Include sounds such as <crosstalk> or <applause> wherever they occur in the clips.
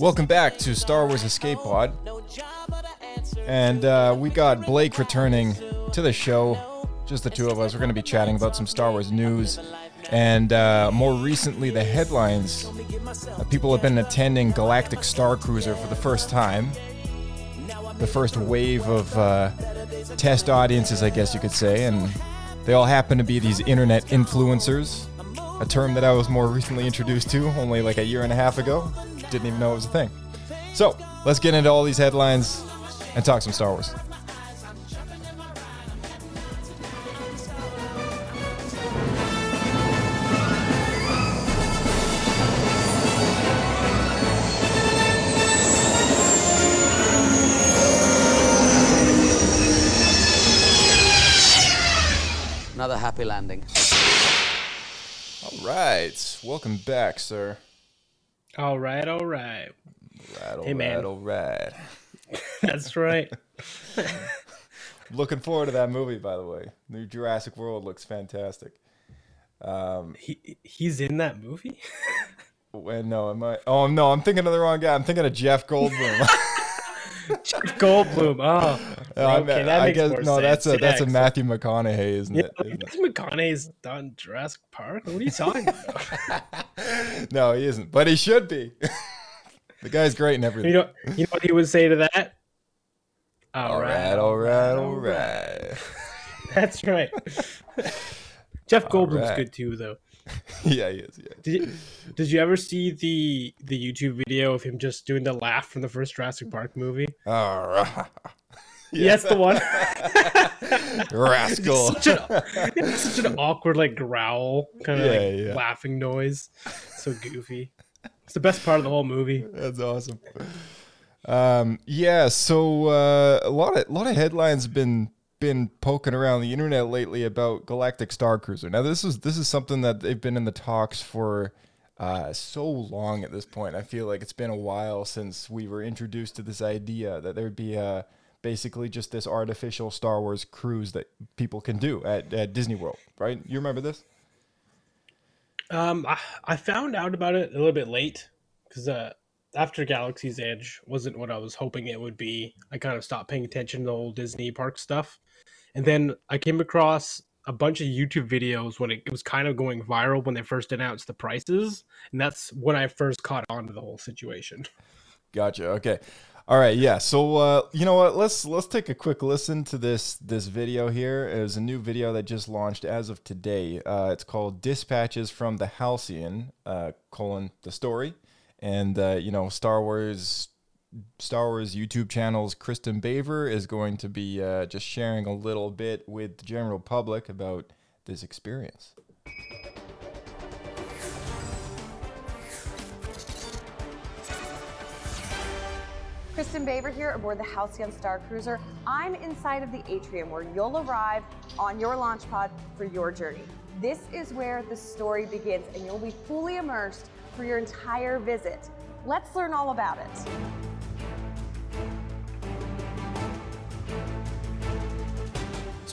Welcome back to Star Wars Escape Pod. And uh, we got Blake returning to the show. Just the two of us. We're going to be chatting about some Star Wars news. And uh, more recently, the headlines. Uh, people have been attending Galactic Star Cruiser for the first time. The first wave of uh, test audiences, I guess you could say. And they all happen to be these internet influencers. A term that I was more recently introduced to only like a year and a half ago. Didn't even know it was a thing. So, let's get into all these headlines and talk some Star Wars. Another happy landing. All right. Welcome back, sir. All right, all right. Right, all Hey, man. all right. <laughs> That's right. <laughs> Looking forward to that movie, by the way. New Jurassic World looks fantastic. Um, he he's in that movie. <laughs> When no, am I? Oh no, I'm thinking of the wrong guy. I'm thinking of Jeff Goldblum. Goldblum. Oh, I, <laughs> okay, that I makes guess more no, that's a that's Yeah, a Matthew McConaughey, isn't Yeah, it? Isn't? Matthew McConaughey's done Jurassic Park. What are you talking <laughs> about? No, he isn't, but he should be. <laughs> the guy's great and everything. you know, you know what he would say to that? all right, all right, all right. That's right. Jeff Goldblum's right. good too, though. <laughs> yeah, he is. Yeah. Did you, did you ever see the the YouTube video of him just doing the laugh from the first Jurassic Park movie? All right, <laughs> Yes, the one. <laughs> rascal. such, an, such an awkward like growl kind of Yeah, like yeah. laughing noise so goofy it's the best part of the whole movie That's awesome. Um, yeah, so uh, a lot of a lot of headlines been been poking around the internet lately about Galactic Star Cruiser. Now this is this is something that they've been in the talks for uh, so long at this point. I feel like it's been a while since we were introduced to this idea that there'd be uh, basically just this artificial Star Wars cruise that people can do at, at Disney World, right? You remember this? um i, I found out about it a little bit late because uh after galaxy's edge wasn't what i was hoping it would be i kind of stopped paying attention to the whole disney park stuff and then i came across a bunch of youtube videos when it was kind of going viral when they first announced the prices and that's when i first caught on to the whole situation Gotcha. Okay. All right. Yeah. So uh, you know what? Let's let's take a quick listen to this this video here. It was a new video that just launched as of today. Uh, it's called "Dispatches from the Halcyon: uh, colon the story," and uh, you know Star Wars Star Wars YouTube channel's Kristin Baver is going to be uh, just sharing a little bit with the general public about this experience. Kristin Baver here aboard the Halcyon Star Cruiser. I'm inside of the atrium where you'll arrive on your launch pod for your journey. This is where the story begins, and you'll be fully immersed for your entire visit. Let's learn all about it.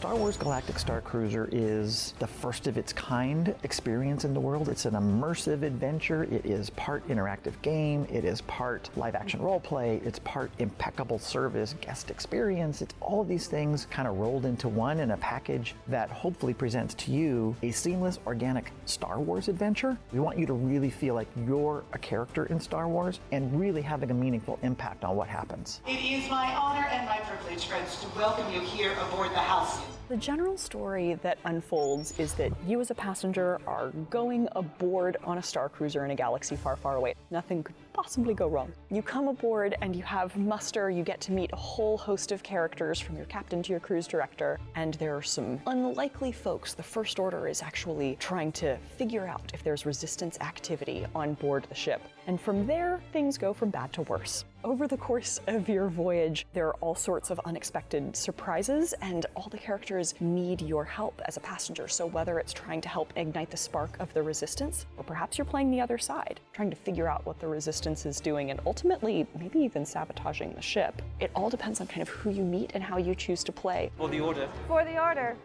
Star Wars Galactic Star Cruiser is the first of its kind experience in the world. It's an immersive adventure. It is part interactive game. It is part live action role play. It's part impeccable service, guest experience. It's all of these things kind of rolled into one in a package that hopefully presents to you a seamless, organic Star Wars adventure. We want you to really feel like you're a character in Star Wars and really having a meaningful impact on what happens. It is my honor and my privilege, friends, to welcome you here aboard the Halcyon. The general story that unfolds is that you, as a passenger, are going aboard on a star cruiser in a galaxy far, far away. Nothing could possibly go wrong. You come aboard and you have muster, you get to meet a whole host of characters from your captain to your cruise director, and there are some unlikely folks. The First Order is actually trying to figure out if there's resistance activity on board the ship. And from there, things go from bad to worse. Over the course of your voyage, there are all sorts of unexpected surprises, and all the characters need your help as a passenger. So, whether it's trying to help ignite the spark of the resistance, or perhaps you're playing the other side, trying to figure out what the resistance is doing, and ultimately, maybe even sabotaging the ship, it all depends on kind of who you meet and how you choose to play. For the order. For the order.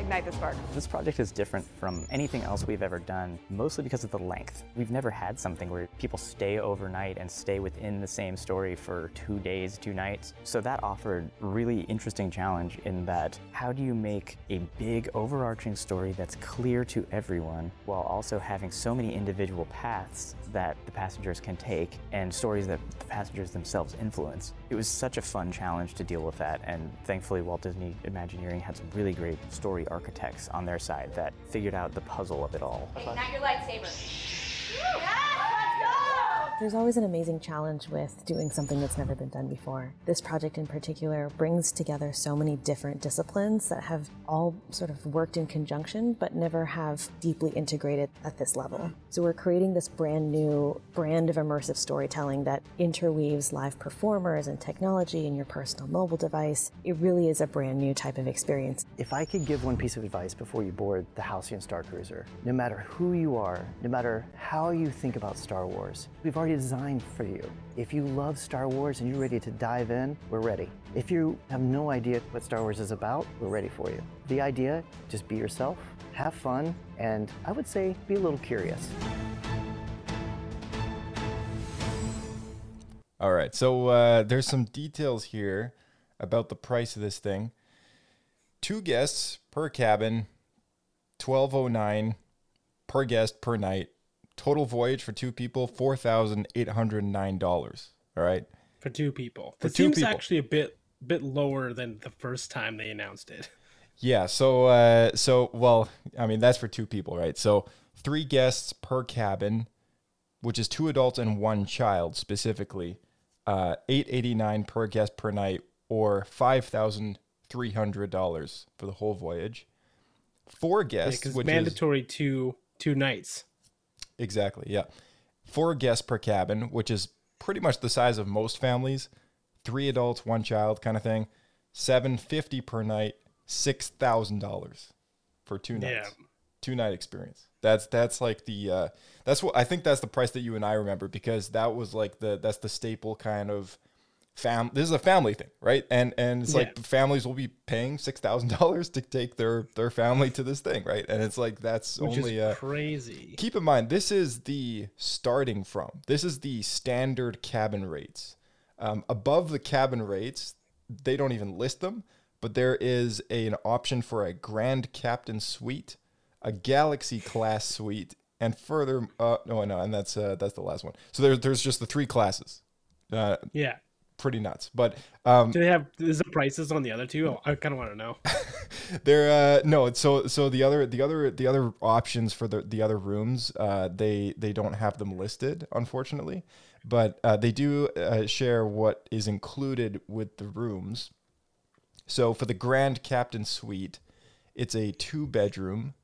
Ignite the spark. This project is different from anything else we've ever done, mostly because of the length. We've never had something where people stay overnight and stay within the same story for two days, two nights. So that offered really interesting challenge in that how do you make a big overarching story that's clear to everyone while also having so many individual paths that the passengers can take and stories that the passengers themselves influence. It was such a fun challenge to deal with that and thankfully Walt Disney Imagineering had some really great story architects on their side that figured out the puzzle of it all. Ignite your lightsaber. There's always an amazing challenge with doing something that's never been done before. This project in particular brings together so many different disciplines that have all sort of worked in conjunction but never have deeply integrated at this level. So we're creating this brand new brand of immersive storytelling that interweaves live performers and technology in your personal mobile device. It really is a brand new type of experience. If I could give one piece of advice before you board the Halcyon Star Cruiser, no matter who you are, no matter how you think about Star Wars, we've already designed for you. If you love Star Wars and you're ready to dive in, we're ready. If you have no idea what Star Wars is about, we're ready for you. The idea, just be yourself, have fun, and I would say be a little curious. All right, so uh, there's some details here about the price of this thing. Two guests per cabin, twelve oh nine per guest per night. Total voyage for two people, four thousand eight hundred nine dollars. All right, for two people. For it two seems people. actually a bit bit lower than the first time they announced it. <laughs> Yeah. So, uh, so well, I mean, that's for two people, right? So, three guests per cabin, which is two adults and one child specifically. Uh, eight eighty nine per guest per night, or five thousand three hundred dollars for the whole voyage. Four guests, because which is mandatory two two nights. Exactly. Yeah. Four guests per cabin, which is pretty much the size of most families. Three adults, one child, kind of thing. Seven fifty per night. Six thousand dollars for two nights. Yeah. Two night experience. That's that's like the uh, that's what I think that's the price that you and I remember because that was like the that's the staple kind of fam. This is a family thing, right? And and it's like families will be paying six thousand dollars to take their their family to this thing, right? And it's like that's Which only is uh, crazy. Keep in mind, this is the starting from. This is the standard cabin rates. Um, above the cabin rates, they don't even list them, but there is a- an option for a Grand Captain Suite, a Galaxy class suite, and further. Uh, no, no, and that's uh, that's the last one. So there's there's just the three classes. Uh, Yeah. Pretty nuts. But um, Do they have is the prices on the other two? I kind of want to know. <laughs> They're uh no, so so the other the other the other options for the the other rooms, uh they they don't have them listed unfortunately, but uh, they do uh, share what is included with the rooms. So for the Grand Captain Suite, it's a two bedroom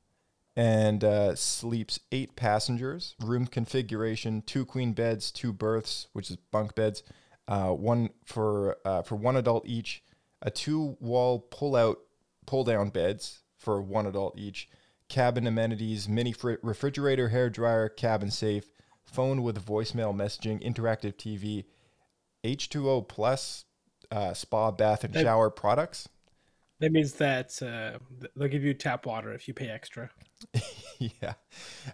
and uh, sleeps eight passengers. Room configuration: two queen beds, two berths, which is bunk beds, uh, one for uh, for one adult each. A two wall pull out pull down beds for one adult each. Cabin amenities: mini fri- refrigerator, hair dryer, cabin safe, phone with voicemail messaging, interactive TV, H2O plus uh, spa, bath, and That- shower products. That means that uh, they'll give you tap water if you pay extra. <laughs> yeah.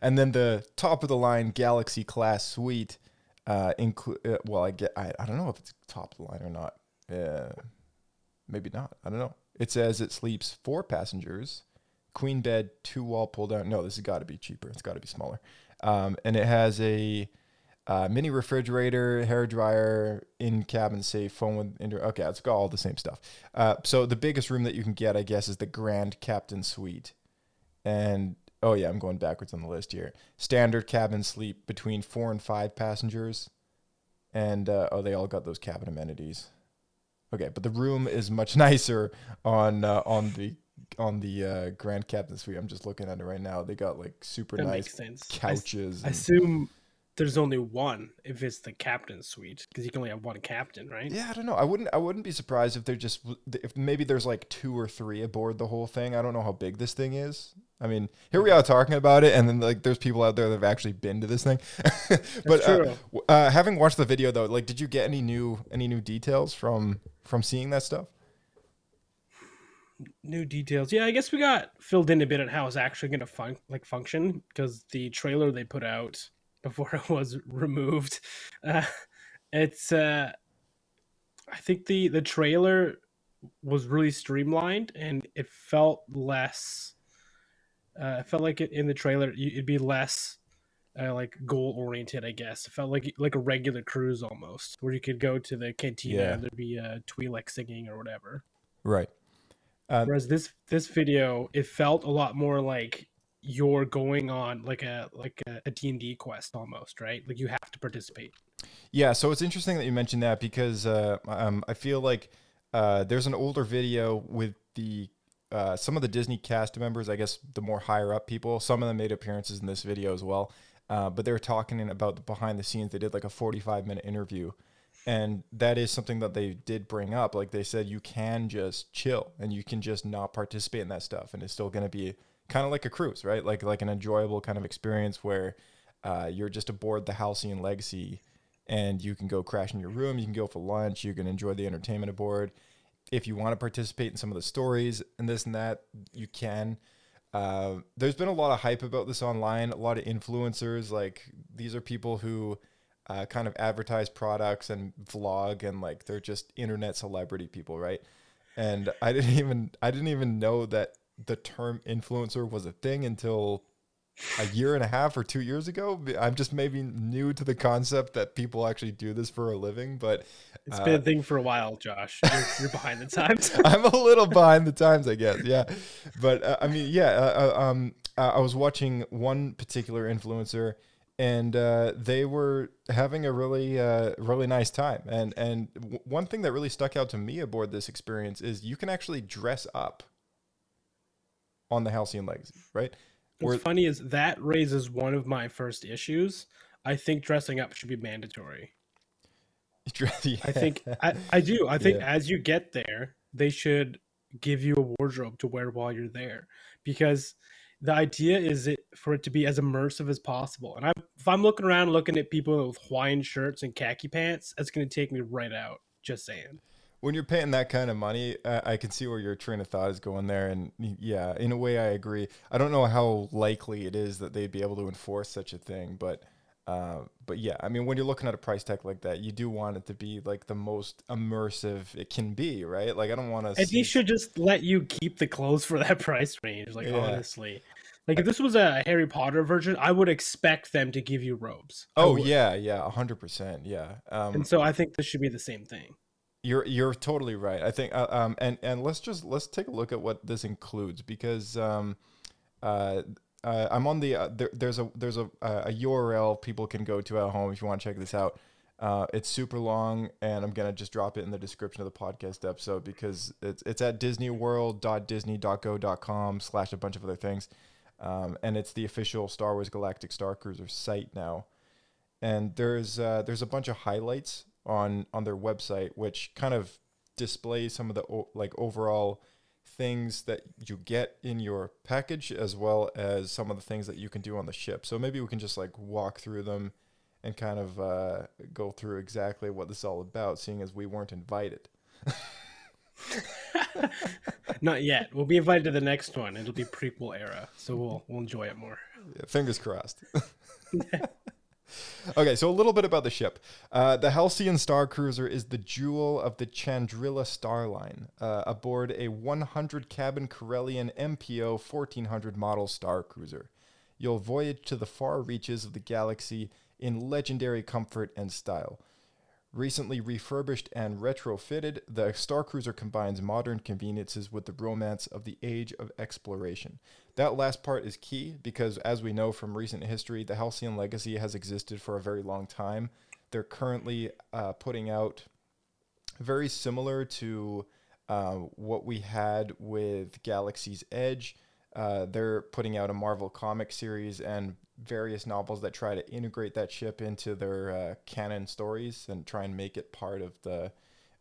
And then the top of the line Galaxy class suite uh include uh, well I get I, I don't know if it's top line or not. Uh maybe not. I don't know. It says it sleeps four passengers, queen bed, two wall pull down. No, this has got to be cheaper. It's got to be smaller. Um and it has a uh, mini refrigerator, hair dryer, in cabin safe, phone with indoor. Okay, it's got all the same stuff. Uh, so the biggest room that you can get, I guess, is the Grand Captain Suite, and oh yeah, I'm going backwards on the list here. Standard cabin sleep between four and five passengers, and uh, oh, they all got those cabin amenities. Okay, but the room is much <laughs> nicer on uh, on the on the uh, Grand Captain Suite. I'm just looking at it right now. They got like super That nice sense. Couches. I, assume there's only one if it's the captain's suite because you can only have one captain, right? Yeah, I don't know. I wouldn't. I wouldn't be surprised if they're just if maybe there's like two or three aboard the whole thing. I don't know how big this thing is. I mean, here we are talking about it, and then like there's people out there that have actually been to this thing. <laughs> but uh, uh, having watched the video though, like, did you get any new any new details from from seeing that stuff? New details. Yeah, I guess we got filled in a bit on how it's actually going to fun- like function because the trailer they put out before <laughs> it was removed, uh, it's uh, I think the the trailer was really streamlined and it felt less. Uh, it felt like it, in the trailer it'd be less uh, like goal oriented. I guess it felt like like a regular cruise almost, where you could go to the cantina Yeah. and there'd be a Twi'lek singing or whatever. Right. Uh, Whereas this this video, it felt a lot more like you're going on like a like a, D&D quest almost, right? Like you have to participate. Yeah, so it's interesting that you mentioned that because uh, um, I feel like uh, there's an older video with the uh, some of the Disney cast members. I guess the more higher up people. Some of them made appearances in this video as well. Uh, but they were talking about the behind the scenes. They did like a 45 minute interview, and that is something that they did bring up. Like they said, you can just chill and you can just not participate in that stuff, and it's still going to be kind of like a cruise, right? Like like an enjoyable kind of experience where uh, you're just aboard the Halcyon Legacy and you can go crash in your room, you can go for lunch, you can enjoy the entertainment aboard. If you want to participate in some of the stories and this and that, you can. Uh, there's been a lot of hype about this online. A lot of influencers, like these are people who uh, kind of advertise products and vlog, and like they're just internet celebrity people, right? And I didn't <laughs> even I didn't even know that the term influencer was a thing until a year and a half or two years ago. I'm just maybe new to the concept that people actually do this for a living, but It's uh, been a thing for a while, Josh. You're, you're behind the times. <laughs> I'm a little behind the times, I guess. Yeah, but uh, I mean, yeah. Uh, uh, um, uh, I was watching one particular influencer, and uh, they were having a really, uh, really nice time. And and w- one thing that really stuck out to me aboard this experience is you can actually dress up on the Halcyon Legacy, right? What's funny is that raises one of my first issues. I think dressing up should be mandatory. <laughs> I think I, I do. I think Yeah. as you get there, they should give you a wardrobe to wear while you're there because the idea is it for it to be as immersive as possible. And I, if I'm looking around looking at people with Hawaiian shirts and khaki pants, that's going to take me right out. Just saying. When you're paying that kind of money, uh, I can see where your train of thought is going there. And yeah, in a way, I agree. I don't know how likely it is that they'd be able to enforce such a thing, but uh, but yeah, I mean, when you're looking at a price tag like that, you do want it to be like the most immersive it can be, right? Like I don't want to. And they should just let you keep the clothes for that <laughs> price range. Like Yeah. honestly, like if this was a Harry Potter version, I would expect them to give you robes. Oh yeah, yeah, hundred percent, yeah. Um, and so I think this should be the same thing. You're you're totally right. I think uh, um and and let's just let's take a look at what this includes because um uh, uh I'm on the uh, there, there's a there's a a URL people can go to at home if you want to check this out. Uh, it's super long, and I'm gonna just drop it in the description of the podcast episode because it's it's at DisneyWorld.disney.go.com slash a bunch of other things, um, and it's the official Star Wars Galactic Star Cruiser site now and there's uh, there's a bunch of highlights on on their website which kind of displays some of the o- like overall things that you get in your package as well as some of the things that you can do on the ship so maybe we can just like walk through them and kind of uh, go through exactly what this is all about seeing as we weren't invited <laughs> Not yet. We'll be invited to the next one. It'll be prequel era, so we'll we'll enjoy it more. Yeah, fingers crossed. <laughs> okay, so a little bit about the ship. Uh, the Halcyon Star Cruiser is the jewel of the Chandrila Star Line, uh, aboard a 100 cabin Corellian MPO 1400 model Star Cruiser. You'll voyage to the far reaches of the galaxy in legendary comfort and style. Recently refurbished and retrofitted, the Star Cruiser combines modern conveniences with the romance of the age of exploration. That last part is key because, as we know from recent history, the Halcyon Legacy has existed for a very long time. They're currently uh, putting out very similar to uh, what we had with Galaxy's Edge. Uh, they're putting out a Marvel comic series and various novels that try to integrate that ship into their uh, canon stories and try and make it part of the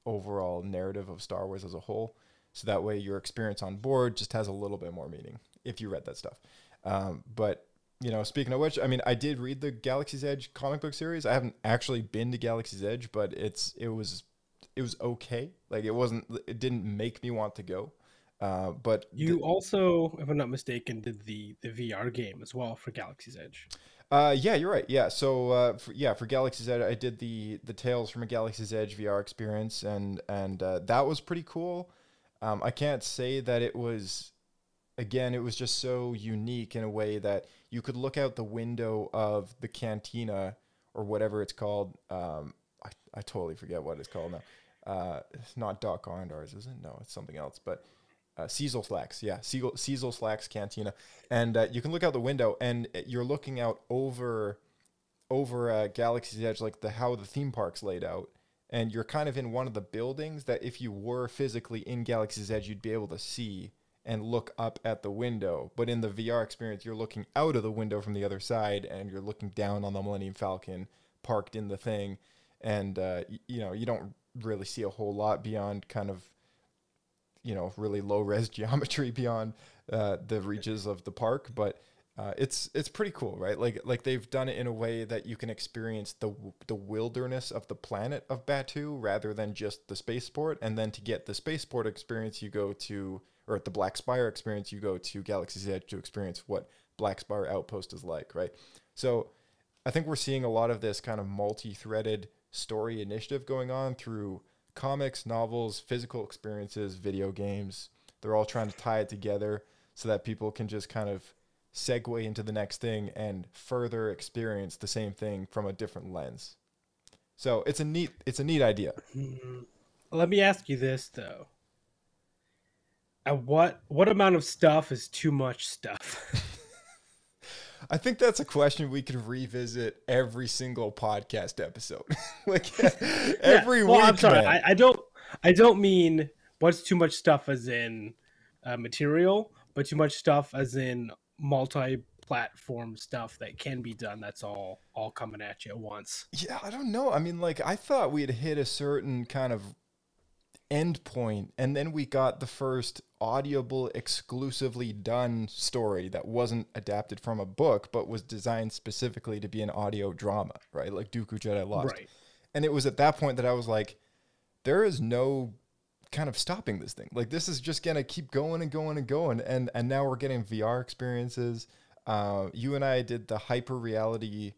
overall narrative of Star Wars as a whole. So that way, your experience on board just has a little bit more meaning if you read that stuff. Um, but you know, speaking of which, I mean, I did read the Galaxy's Edge comic book series. I haven't actually been to Galaxy's Edge, but it's it was it was okay. Like it wasn't it didn't make me want to go. Uh, but you also, if I'm not mistaken, did the the VR game as well for Galaxy's Edge. Uh, yeah, you're right. Yeah, so uh, for, yeah, for Galaxy's Edge, I did the the Tales from a Galaxy's Edge VR experience, and and uh, that was pretty cool. Um, I can't say that it was, again, it was just so unique in a way that you could look out the window of the cantina or whatever it's called. Um, I, I totally forget what it's called now. Uh, it's not Dok-Ondar's, is it? No, it's something else. But uh, Seezelslak's, yeah, Seezelslak's Cantina, and uh, you can look out the window, and you're looking out over over uh, Galaxy's Edge, like the how the theme park's laid out, and you're kind of in one of the buildings that if you were physically in Galaxy's Edge, you'd be able to see and look up at the window. But in the VR experience, you're looking out of the window from the other side, and you're looking down on the Millennium Falcon parked in the thing, and uh, you know you don't really see a whole lot beyond kind of you know really low res <laughs> geometry beyond uh, the reaches of the park, but uh, it's it's pretty cool, right? Like like they've done it in a way that you can experience the the wilderness of the planet of Batuu rather than just the spaceport. And then to get the spaceport experience, you go to or the Black Spire experience, you go to Galaxy's Edge to experience what Black Spire Outpost is like, right? So I think we're seeing a lot of this kind of multi-threaded story initiative going on through comics, novels, physical experiences, video games. They're all trying to tie it together so that people can just kind of segue into the next thing and further experience the same thing from a different lens. So it's a neat it's a neat idea. Let me ask you this though. At what what amount of stuff is too much stuff? <laughs> I think that's a question we could revisit every single podcast episode. <laughs> like <laughs> every yeah, well, week. I'm sorry. I, I don't I don't mean what's too much stuff as in uh, material, but too much stuff as in multi-platform stuff that can be done. That's all all coming at you at once. Yeah, I don't know. I mean, like I thought we had hit a certain kind of end point, and then we got the first audible, exclusively done story that wasn't adapted from a book, but was designed specifically to be an audio drama, right? Like Dooku Jedi Lost. Right. And it was at that point that I was like, there is no kind of stopping this thing. Like this is just gonna keep going and going and going. And and now we're getting VR experiences. Uh, you and I did the hyper reality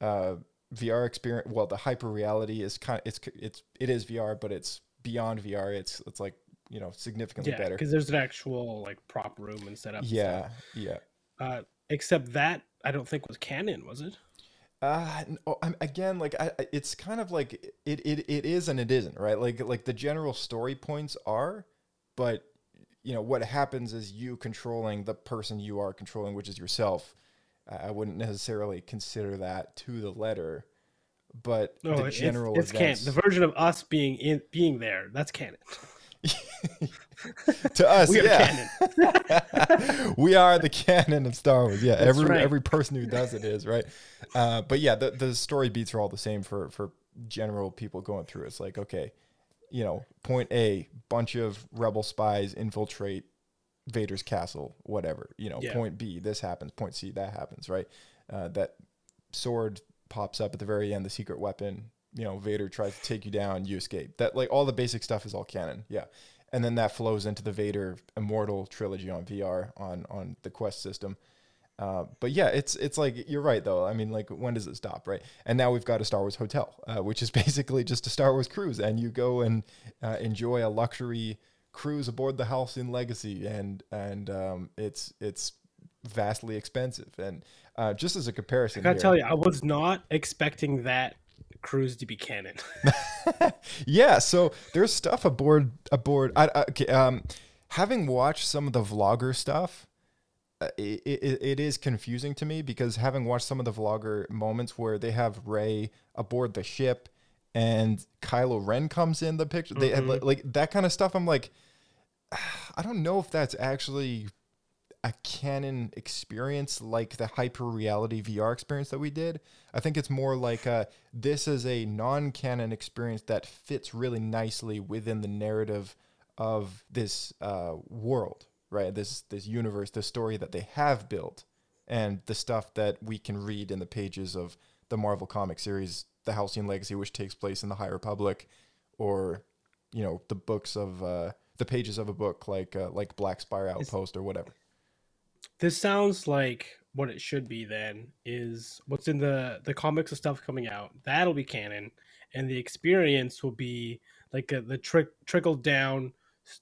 uh, VR experience. Well, the hyper reality is kind of it's it's it is VR, but it's beyond VR. It's it's like you know significantly Yeah, better. because there's an actual like prop room and setup. and Yeah, stuff. yeah. Uh, except that I don't think was canon, was it? Uh, again, like I, it's kind of like it, it, it is and it isn't, right? Like, like the general story points are, but you know what happens is you controlling the person you are controlling, which is yourself. I wouldn't necessarily consider that to the letter, but No, the Oh, it's, general it's canon. The version of us being in being there, that's canon. <laughs> to us, we are yeah, <laughs> we are the canon of Star Wars. Yeah, That's every right. every person who does it is right. Uh, but yeah, the the story beats are all the same for for general people going through. It's like okay, you know, point A, bunch of rebel spies infiltrate Vader's castle, whatever. You know, Yeah. point B, this happens. Point C, that happens. Right. Uh, that sword pops up at the very end. The secret weapon. You know, Vader tries to take you down. You escape. That like all the basic stuff is all canon. Yeah and then that flows into the Vader Immortal trilogy on VR on on the Quest system. Uh, but yeah, it's it's like you're right though. I mean, like when does it stop, right? And now we've got a Star Wars hotel, uh, which is <laughs> basically just a Star Wars cruise, and you go and uh, enjoy a luxury cruise aboard the Halcyon Legacy, and and um, it's it's vastly expensive. And uh, just as a comparison, I gotta here- tell you, I was not expecting that cruise to be canon. <laughs> yeah, so there's stuff aboard aboard. I, I, okay, um, having watched some of the vlogger stuff, uh, it, it, it is confusing to me because having watched some of the vlogger moments where they have Rey aboard the ship and Kylo Ren comes in the picture, they Mhm. like, like that kind of stuff. I'm like, <sighs> I don't know if that's actually a canon experience like the hyper reality VR experience that we did. I think it's more like uh this is a non canon experience that fits really nicely within the narrative of this uh, world, right? This this universe, the story that they have built, and the stuff that we can read in the pages of the Marvel comic series, The Halcyon Legacy, which takes place in the High Republic, or you know the books of uh, the pages of a book like uh, like Black Spire Outpost or whatever. This sounds like what it should be then is what's in the the comics and stuff coming out that'll be canon and the experience will be like a, the trick trickled down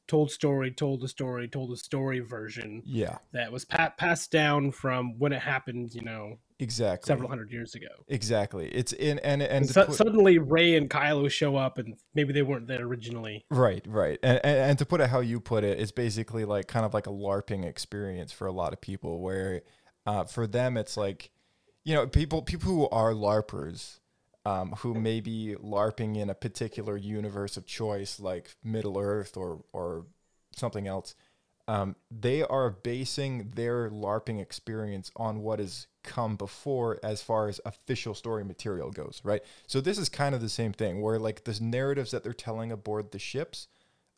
told story told the story told the story version Yeah. that was pa- passed down from when it happened you know Exactly. several hundred years ago Exactly. It's in and and, and su- put- suddenly rey and kylo show up and maybe they weren't there originally Right, right. And, and and to put it how you put it, it's basically like kind of like a LARPing experience for a lot of people where uh, for them it's like you know, people people who are LARPers um, who may be LARPing in a particular universe of choice like Middle Earth or or something else. Um, they are basing their LARPing experience on what has come before as far as official story material goes, right? So this is kind of the same thing where like the narratives that they're telling aboard the ships,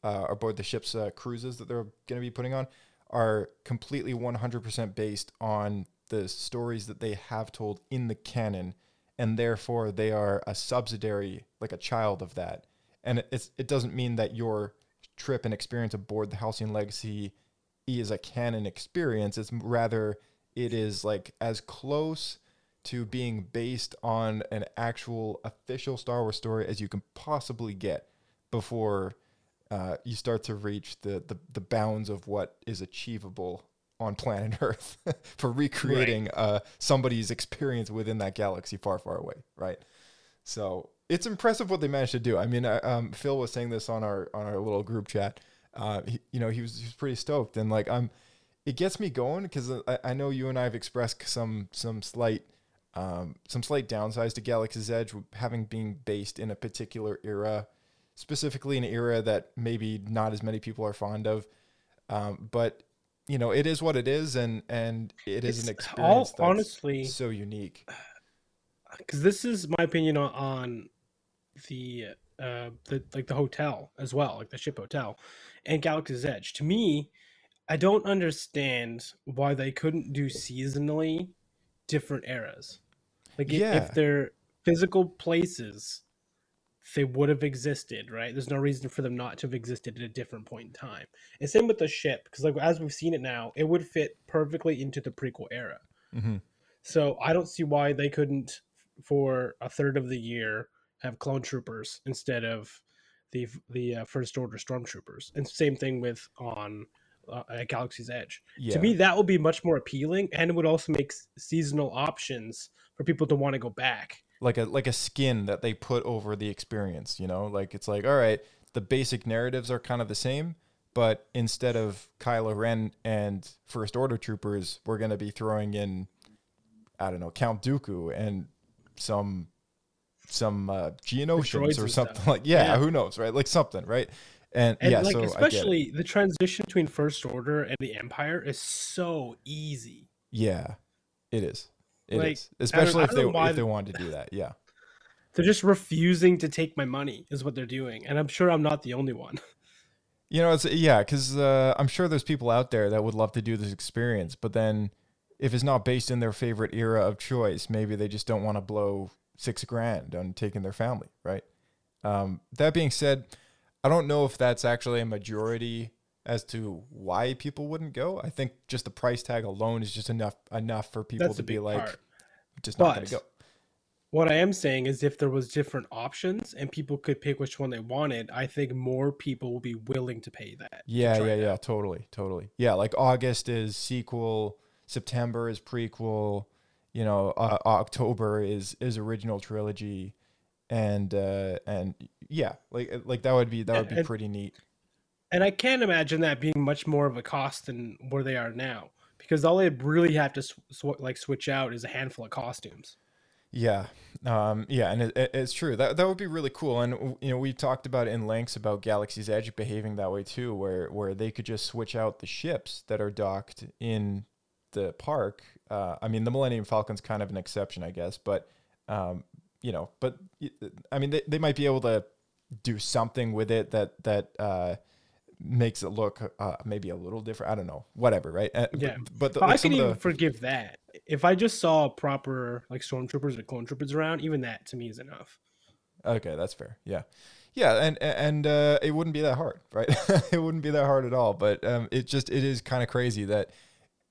uh, aboard the ships' uh, cruises that they're going to be putting on, are completely 100% based on the stories that they have told in the canon, and therefore they are a subsidiary, like a child of that. And it's it doesn't mean that your trip and experience aboard the Halcyon Legacy is a canon experience. It's rather it is like as close to being based on an actual official Star Wars story as you can possibly get before uh, you start to reach the, the the bounds of what is achievable on planet <laughs> Earth for recreating uh, somebody's experience within that galaxy far, far away, right? So it's impressive what they managed to do. I mean, I, um, Phil was saying this on our on our little group chat. Uh, he, you know, he was he was pretty stoked, and like I'm, it gets me going because I, I know you and I have expressed some some slight um, some slight downsides to Galaxy's Edge having been based in a particular era, specifically an era that maybe not as many people are fond of. Um, but you know, it is what it is, and and it is an experience all- that's honestly- so unique. <sighs> because this is my opinion on, on the uh the like the hotel as well like the ship hotel and galaxy's edge to me i don't understand why they couldn't do seasonally different eras like Yeah. if they're physical places they would have existed right there's no reason for them not to have existed at a different point in time and same with the ship because like as we've seen it now it would fit perfectly into the prequel era Mm-hmm. so I don't see why they couldn't, for a third of the year, have clone troopers instead of the the uh, first order stormtroopers. And same thing with on uh, at Galaxy's Edge. Yeah. To me, that would be much more appealing, and it would also make s- seasonal options for people to want to go back. like a like a skin that they put over the experience you know like it's like all right the basic narratives are kind of the same but instead of Kylo Ren and First Order troopers we're going to be throwing in I don't know Count Dooku and some some uh, Geonosians or something stuff. <laughs> like yeah, Yeah. who knows right like something right and, And yeah like so I get it. especially the transition between First Order and the Empire is so easy. yeah it is It is, Like, I don't- especially if they if they the- wanted to do that yeah <laughs> They're just refusing to take my money, is what they're doing, and I'm sure I'm not the only one. <laughs> You know, it's yeah, because uh, I'm sure there's people out there that would love to do this experience, but then if it's not based in their favorite era of choice, maybe they just don't want to blow six grand on taking their family, right? Um, that being said, I don't know if that's actually a majority as to why people wouldn't go. I think just the price tag alone is just enough enough for people That's to be like, part. just not going to go. What I am saying is, if there was different options and people could pick which one they wanted, I think more people will be willing to pay that. Yeah, yeah, it yeah, totally, totally. Yeah, like August is sequel, September is prequel. You know, uh, October is is original trilogy, and uh, and yeah, like like that would be that would be And- pretty neat. And I can't imagine that being much more of a cost than where they are now, because all they really have to sw- sw- like switch out is a handful of costumes. Yeah, um, yeah, and it, it- it's true. That that would be really cool. And you know, we talked about in lengths about Galaxy's Edge behaving that way too, where where they could just switch out the ships that are docked in the park. Uh, I mean, the Millennium Falcon's kind of an exception, I guess, but um, you know, but I mean, they, they might be able to do something with it that that uh, makes it look uh, maybe a little different. I don't know, whatever, right? Uh, Yeah, but, the, But like I can even the- forgive that. If I just saw proper like stormtroopers or clone troopers around, even that to me is enough. Okay, that's fair. Yeah, yeah, and and uh, it wouldn't be that hard, <laughs> right? it wouldn't be that hard at all. But um, it just it is kind of crazy that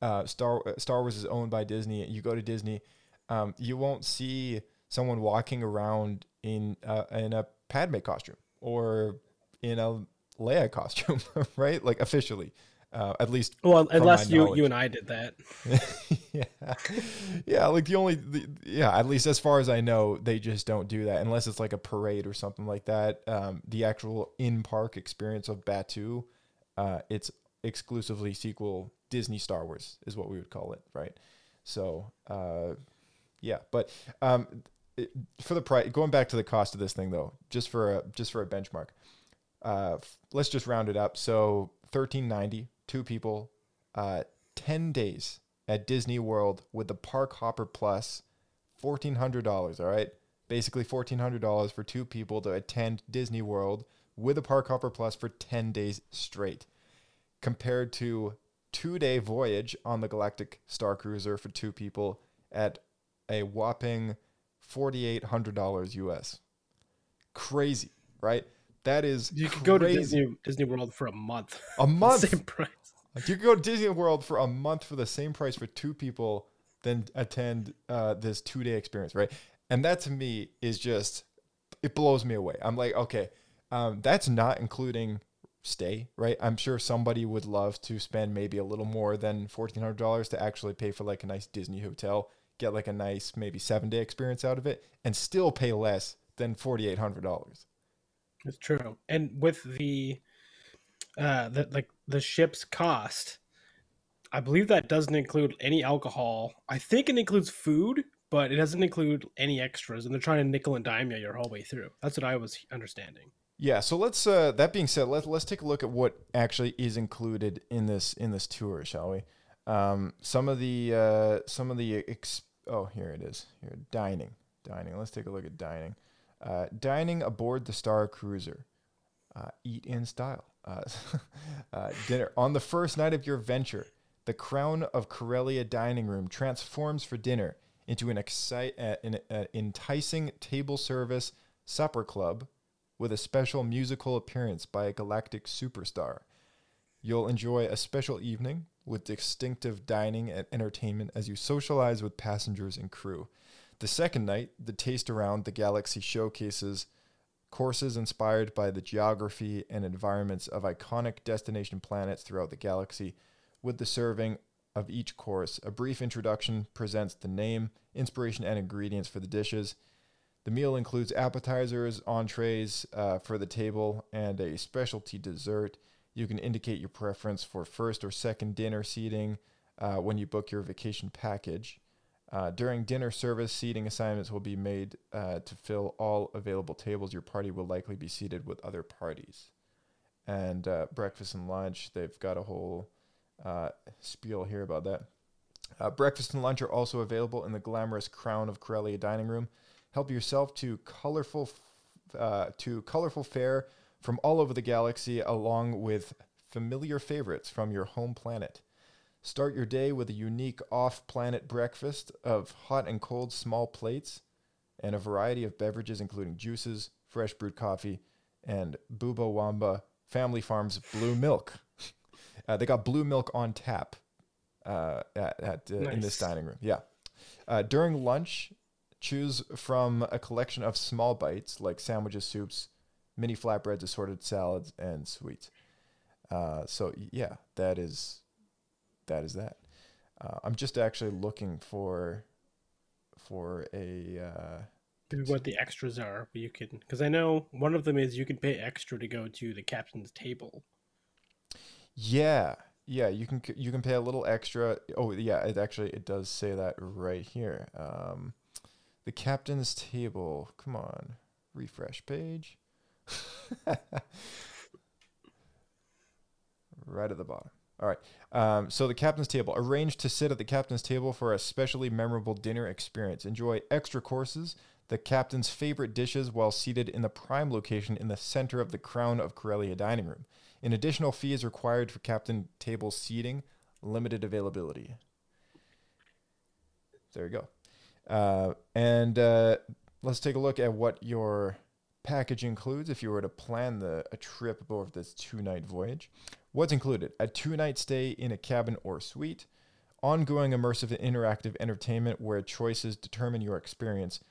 uh, Star Star Wars is owned by Disney. You go to Disney, um, you won't see someone walking around in uh, in a Padme costume or in a Leia costume, <laughs> right? Like officially, uh, at least. Well, unless you knowledge. you and I did that. <laughs> yeah, yeah. Like the only, the, yeah. At least as far as I know, they just don't do that unless it's like a parade or something like that. Um, the actual in-park experience of Batuu, uh, it's exclusively sequel Disney Star Wars is what we would call it, right? So, uh, yeah. But um, for the price, going back to the cost of this thing though, just for a just for a benchmark, uh, let's just round it up. So thirteen ninety, two people, uh, ten days at Disney World with the Park Hopper Plus, fourteen hundred dollars. All right, basically fourteen hundred dollars for two people to attend Disney World with a Park Hopper Plus for ten days straight, compared to two day voyage on the Galactic Star Cruiser for two people at a whopping forty eight hundred dollars US. Crazy, right? That is You could go to. Disney Disney World for a month. A <laughs> month. Same price. Like you could go to Disney World for a month for the same price for two people, then attend uh, this two day experience, right? And that to me is just it blows me away. I'm like, okay, um, that's not including stay, right? I'm sure somebody would love to spend maybe a little more than fourteen hundred dollars to actually pay for like a nice Disney hotel, get like a nice maybe seven day experience out of it, and still pay less than forty eight hundred dollars. It's true. And with the uh the like the ship's cost, I believe that doesn't include any alcohol. I think it includes food, but it doesn't include any extras, and they're trying to nickel and dime you your whole way through. That's what I was understanding. Yeah, so let's uh that being said, let's let's take a look at what actually is included in this in this tour, shall we? Um some of the uh some of the oh, here it is. Here dining. Dining. Let's take a look at dining. Uh dining aboard the Star Cruiser. Uh, eat in style. Uh, <laughs> uh, dinner on the first night of your venture. The crown of Corellia dining room transforms for dinner into an, excite, uh, an enticing table service supper club with a special musical appearance by a galactic superstar. You'll enjoy a special evening with distinctive dining and entertainment as you socialize with passengers and crew. The second night, the Taste Around the Galaxy showcases courses inspired by the geography and environments of iconic destination planets throughout the galaxy. With the serving of each course, a brief introduction presents the name, inspiration, and ingredients for the dishes. The meal includes appetizers, entrees uh, for the table, and a specialty dessert. You can indicate your preference for first or second dinner seating uh, when you book your vacation package. Uh, during dinner service, seating assignments will be made uh, to fill all available tables. Your party will likely be seated with other parties. And uh, breakfast and lunch, they've got a whole uh, spiel here about that. Uh, breakfast and lunch are also available in the glamorous Crown of Corellia dining room. Help yourself to colorful, f- to colorful fare from all over the galaxy, along with familiar favorites from your home planet. Start your day with a unique off planet breakfast of hot and cold small plates and a variety of beverages, including juices, fresh brewed coffee, and Bubo Wamba Family Farms Blue Milk. Uh, they got blue milk on tap uh, at, at uh, in this dining room. Yeah. Uh, during lunch, choose from a collection of small bites like sandwiches, soups, mini flatbreads, assorted salads, and sweets. Uh, so yeah, that is that is that. Uh, I'm just actually looking for for a. Uh, Maybe what the extras are, but you can because I know one of them is you can pay extra to go to the captain's table. Yeah, yeah, you can you can pay a little extra. Oh, yeah, it actually it does say that right here. Um, the captain's table. Come on, refresh page. <laughs> right at the bottom. All right. Um, so the captain's table. Arrange to sit at the captain's table for a specially memorable dinner experience. Enjoy extra courses, the captain's favorite dishes while seated in the prime location in the center of the Crown of Corellia dining room. An additional fee is required for captain table seating, limited availability. There you go. Uh, and uh, let's take a look at what your package includes if you were to plan the a trip over this two night voyage. What's included? A two night stay in a cabin or suite, ongoing immersive and interactive entertainment where choices determine your experience.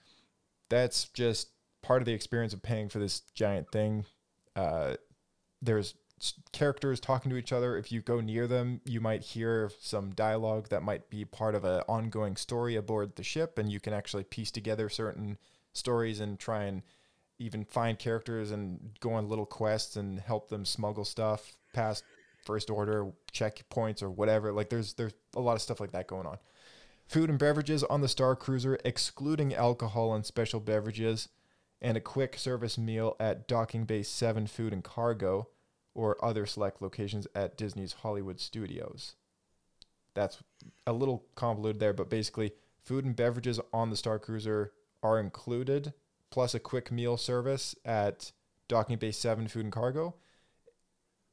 That's just part of the experience of paying for this giant thing. Uh, there's characters talking to each other. If you go near them, you might hear some dialogue that might be part of an ongoing story aboard the ship, and you can actually piece together certain stories and try and even find characters and go on little quests and help them smuggle stuff past first order checkpoints or whatever. Like there's there's a lot of stuff like that going on. Food and beverages on the Star Cruiser, excluding alcohol and special beverages, and a quick service meal at Docking Bay 7 Food and Cargo or other select locations at Disney's Hollywood Studios. That's a little convoluted there, but basically, food and beverages on the Star Cruiser are included, plus a quick meal service at Docking Bay 7 Food and Cargo.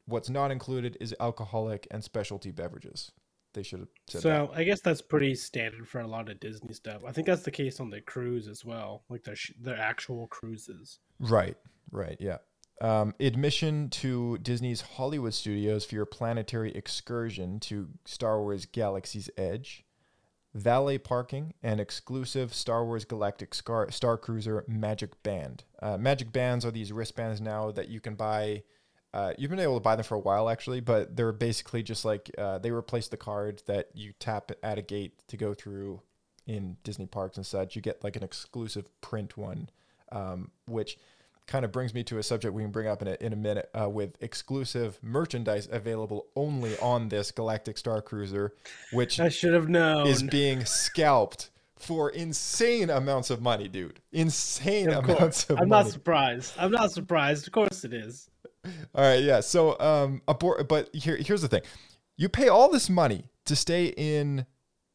What's not included is alcoholic and specialty beverages. They should have said so that. I guess that's pretty standard for a lot of Disney stuff. I think that's the case on the cruise as well, like their sh- their actual cruises. Right, right, yeah. Um, admission to Disney's Hollywood Studios for your planetary excursion to Star Wars Galaxy's Edge, valet parking, and exclusive Star Wars Galactic Star, Star Cruiser Magic Band. Uh, Magic Bands are these wristbands now that you can buy. Uh, you've been able to buy them for a while actually, but they're basically just like uh, they replace the card that you tap at a gate to go through in Disney parks and such. You get like an exclusive print one, um, which kind of brings me to a subject we can bring up in a, in a minute uh, with exclusive merchandise available only on this Galactic Star Cruiser, which I should have known is being scalped for insane amounts of money, dude. Insane Of amounts of I'm money. not surprised. I'm not surprised. Of course it is. All right, yeah. So, um, abort. But here, here's the thing: you pay all this money to stay in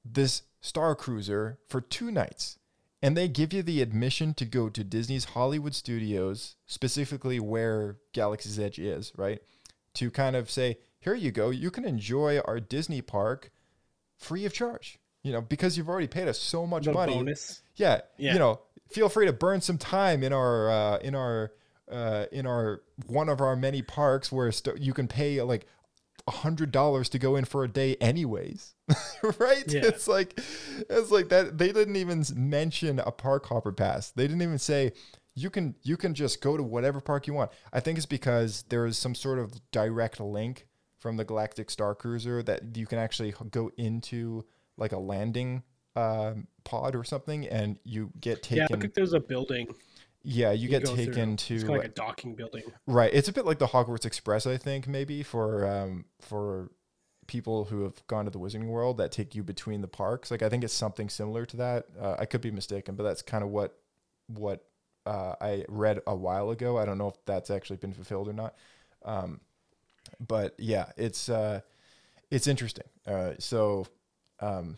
this Star Cruiser for two nights, and they give you the admission to go to Disney's Hollywood Studios, specifically where Galaxy's Edge is, right? To kind of say, here you go, you can enjoy our Disney park free of charge. You know, because you've already paid us so much money. bonus. Yeah, Yeah. you know, feel free to burn some time in our uh, in our uh, in our one of our many parks where st- you can pay like a hundred dollars to go in for a day anyways <laughs> right Yeah. it's like it's like that they didn't even mention a park hopper pass they didn't even say you can you can just go to whatever park you want i think it's because there is some sort of direct link from the galactic star cruiser that you can actually go into like a landing um, pod or something and you get taken. Yeah, I think there's a building. Yeah, you, get go through. taken to like a docking building. Right. It's a bit like the Hogwarts Express, I think, maybe for um for people who have gone to the Wizarding World that take you between the parks. Like I think it's something similar to that. Uh, I could be mistaken, but that's kind of what what uh, I read a while ago. I don't know if that's actually been fulfilled or not. Um, but yeah, it's uh, it's interesting. Uh, so um,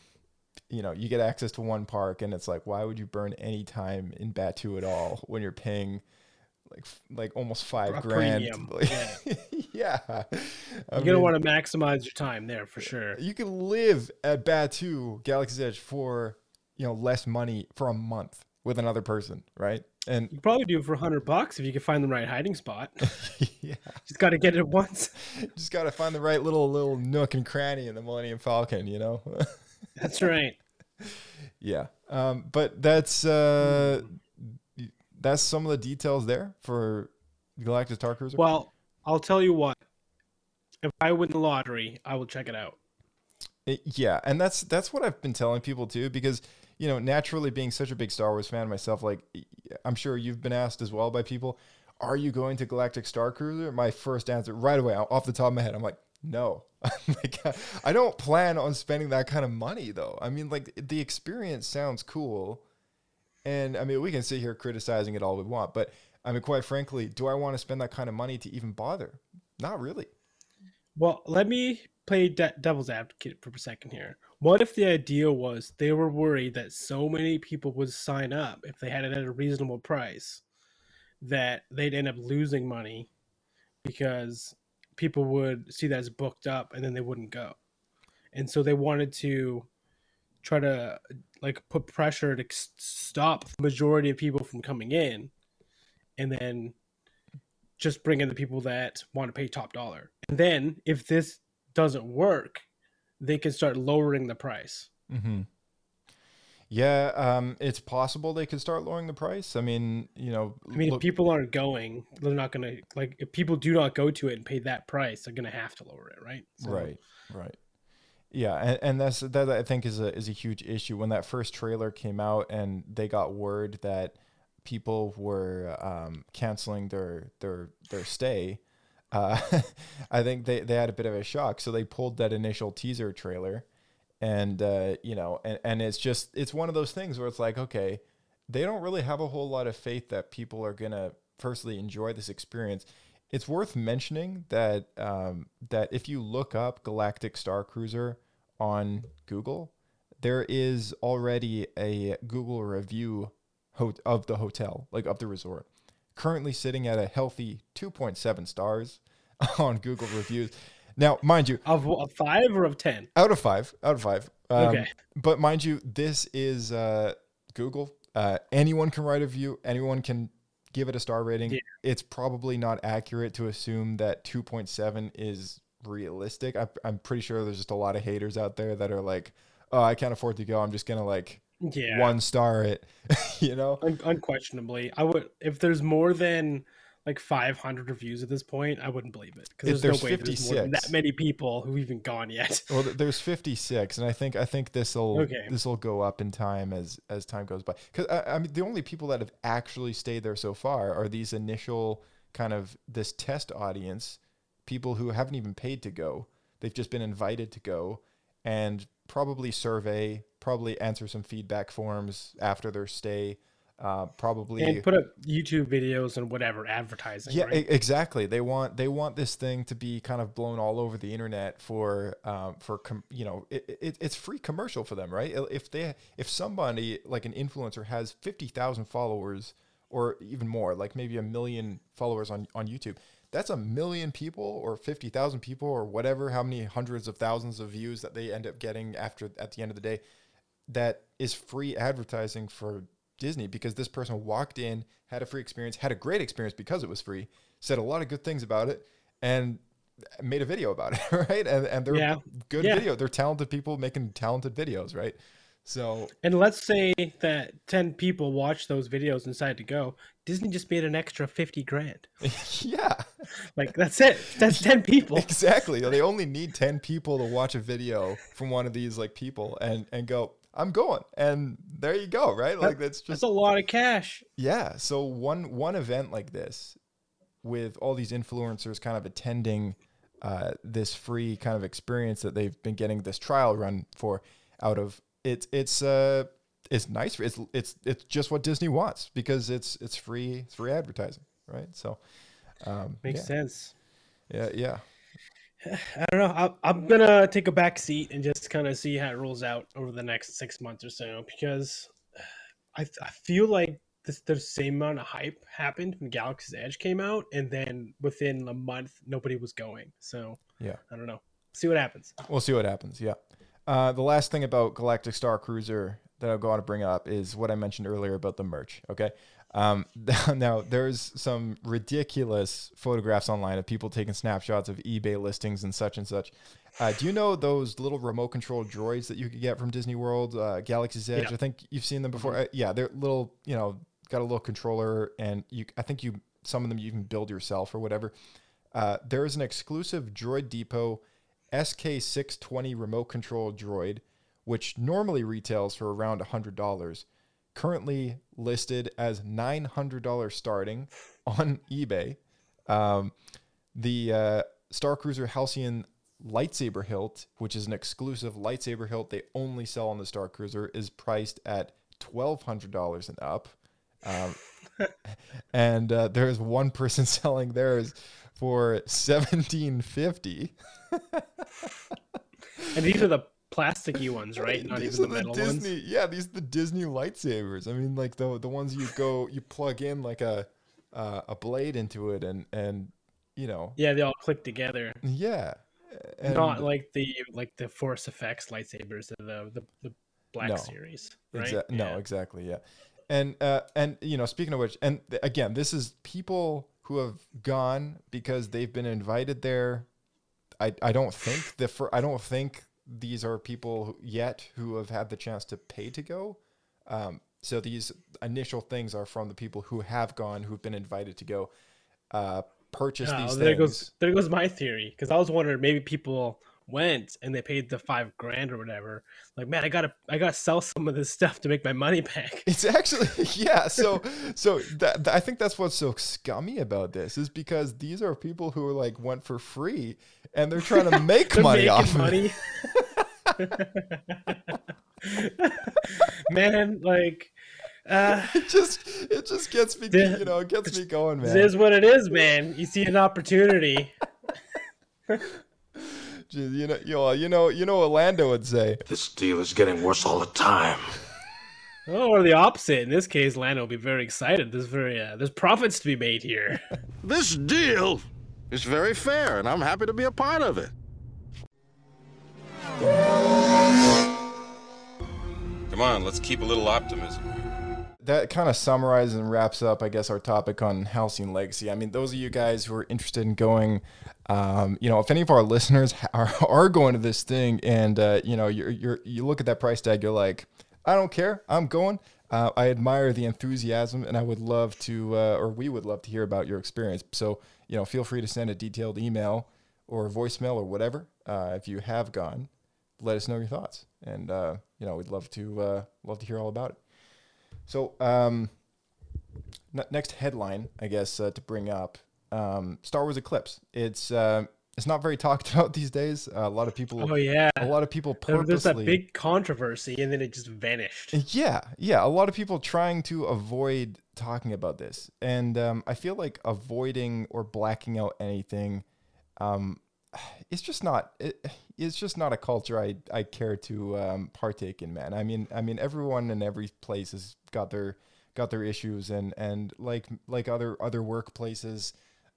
you know, you get access to one park, and it's like, why would you burn any time in Batuu at all when you're paying like like almost five A grand? Like- yeah. <laughs> yeah, You're gonna want to maximize your time there for sure. You can live at Batuu Galaxy's Edge for you know less money for a month with another person, right? And You probably do it for hundred bucks if you can find the right hiding spot. <laughs> yeah, just got to get it once. <laughs> just got to find the right little little nook and cranny in the Millennium Falcon, you know. That's right. <laughs> yeah, um, but that's uh, that's some of the details there for Galactic Star Cruiser. Well, I'll tell you what. If I win the lottery, I will check it out. It- yeah, and that's that's what I've been telling people too, because you know, naturally being such a big Star Wars fan myself, like I'm sure you've been asked as well by people, are you going to Galactic Star Cruiser? My first answer right away off the top of my head, I'm like, no. <laughs> like, I don't plan on spending that kind of money though. I mean, like the experience sounds cool, and I mean we can sit here criticizing it all we want, but I mean, quite frankly, do I want to spend that kind of money to even bother? Not really. Well, let me play de- devil's advocate for a second here. What if the idea was they were worried that so many people would sign up if they had it at a reasonable price that they'd end up losing money because people would see that as booked up and then they wouldn't go. And so they wanted to try to like put pressure to stop the majority of people from coming in and then just bring in the people that want to pay top dollar. And then if this doesn't work, they can start lowering the price. Mm-hmm. Yeah, um, it's possible they could start lowering the price. I mean, you know, I mean, look- if people aren't going, they're not going to like. If people do not go to it and pay that price, they're going to have to lower it, right? So- right, right. Yeah, and, and that's that I think is a is a huge issue. When that first trailer came out and they got word that people were um, canceling their their their stay, uh, <laughs> I think they, they had a bit of a shock. So they pulled that initial teaser trailer, and uh, you know, and, and it's just it's one of those things where it's like, okay, they don't really have a whole lot of faith that people are gonna firstly enjoy this experience. It's worth mentioning that um, that if you look up Galactic Star Cruiser on Google, there is already a Google review of the hotel, like of the resort, currently sitting at a healthy 2.7 stars <laughs> on Google reviews. Now, mind you, of, of five or of ten? Out of five. Out of five. Um, Okay. But mind you, this is uh, Google. Uh, anyone can write a review. Anyone can give it a star rating. Yeah. It's probably not accurate to assume that 2.7 is realistic. I, I'm pretty sure there's just a lot of haters out there that are like, "Oh, I can't afford to go. I'm just gonna like Yeah. one star it." <laughs> you know? Un- unquestionably, I would if there's more than like 500 reviews at this point, I wouldn't believe it because there's, there's no way there's more than 56. that many people who've even gone yet. <laughs> Well, there's 56, and I think I think this will Okay. this will go up in time as as time goes by. Because I, I mean, the only people that have actually stayed there so far are these initial kind of this test audience, people who haven't even paid to go. They've just been invited to go, and probably survey, probably answer some feedback forms after their stay. Uh, probably and put up YouTube videos and whatever advertising. yeah, right? exactly. They want they want this thing to be kind of blown all over the internet for um, for com- you know it, it, it's free commercial for them, right? If they if somebody like an influencer has fifty thousand followers or even more, like maybe a million followers on on YouTube, that's a million people or fifty thousand people or whatever, how many hundreds of thousands of views that they end up getting after at the end of the day that is free advertising for Disney because this person walked in, had a free experience, had a great experience because it was free, said a lot of good things about it, and made a video about it, <laughs> right? And and they're Yeah. good Yeah. video. They're talented people making talented videos, right? So And let's say that 10 people watch those videos and decide to go. Disney just made an extra 50 grand. <laughs> yeah. Like, that's it. That's <laughs> 10 people. Exactly. They only need 10 people to watch a video from one of these like people and and go, I'm going. And there you go, right? Like that's just That's a lot of cash. Yeah. So one one event like this, with all these influencers kind of attending uh, this free kind of experience that they've been getting this trial run for, out of it's it's uh it's nice. It's it's it's just what Disney wants because it's it's free it's free advertising, right? So um, Makes yeah. sense. Yeah, yeah. I don't know. I, I'm gonna take a back seat and just kind of see how it rolls out over the next six months or so because I, I feel like this the same amount of hype happened when Galaxy's Edge came out, and then within a month nobody was going. So Yeah. I don't know. See what happens. We'll see what happens. Yeah. Uh, the last thing about Galactic Star Cruiser that I'm going to bring up is what I mentioned earlier about the merch. Okay. Um, <laughs> now, there's some ridiculous photographs online of people taking snapshots of eBay listings and such and such. Uh, do you know those little remote control droids that you could get from Disney World, uh, Galaxy's Edge? Yeah. I think you've seen them before. Uh, yeah, they're little, you know, got a little controller, and you. I think you some of them you can build yourself or whatever. Uh, there is an exclusive Droid Depot SK620 remote control droid, which normally retails for around $100, currently listed as $900 starting on eBay. Um, the uh, Star Cruiser Halcyon lightsaber hilt, which is an exclusive lightsaber hilt they only sell on the Star Cruiser, is priced at $1,200 and up. Um, <laughs> and uh, there is one person <laughs> selling theirs for seventeen fifty. <laughs> and these are the plasticky ones, right? Not these even are the metal Disney, ones. Yeah, these are the Disney lightsabers. I mean, like the the ones you go you plug in like a uh, a blade into it, and and you know Yeah, they all click together. yeah. And Not like the like the Force Effects lightsabers, the the, the Black No. Series, right? Exa- No, exactly. Yeah, and uh, and you know, speaking of which, and again, this is people who have gone because they've been invited there. I I don't think the fir- I don't think these are people yet who have had the chance to pay to go. Um, so these initial things are from the people who have gone, who've been invited to go. Uh, purchase Oh, these there things. goes there goes my theory because I was wondering maybe people went and they paid the five grand or whatever. Like, man, I gotta I gotta sell some of this stuff to make my money back. <laughs> It's actually <laughs> yeah. So so that, I think that's what's so scummy about this is because these are people who are like went for free and they're trying to <laughs> make money off money. man, like uh, it. Just it just gets me you know it gets me going, This man. is what it is, man. You see an opportunity. Just, you know you know you know you know what Lando would say. This deal is getting worse all the time. <laughs> Oh, or the opposite. In this case, Lando will be very excited. There's very uh, there's profits to be made here. <laughs> This deal is very fair, and I'm happy to be a part of it. Come on, let's keep a little optimism. That kind of summarizes and wraps up, I guess, our topic on Halcyon Legacy. I mean, those of you guys who are interested in going, um, you know, if any of our <laughs> listeners are, are going to this thing and, uh, you know, you're, you're, you look at that price tag, you're like, I don't care, I'm going. Uh, I admire the enthusiasm and I would love to, uh, or we would love to hear about your experience. So, you know, feel free to send a detailed email or voicemail or whatever. Uh, if you have gone, let us know your thoughts. And, uh, you know, we'd love to, uh, love to hear all about it. So, um, n- next headline, I guess, uh, to bring up um, Star Wars Eclipse. It's uh, it's not very talked <laughs> about these days. Uh, a lot of people. Oh yeah, A lot of people There- purposely. There's that big controversy, and then it just vanished. Yeah, yeah. A lot of people trying to avoid talking about this, and um, I feel like avoiding or blacking out anything, um, <sighs> it's just not. It, <sighs> it's just not a culture I, I care to um, partake in, man. I mean, I mean, everyone in every place has got their got their issues, and and like like other other workplaces,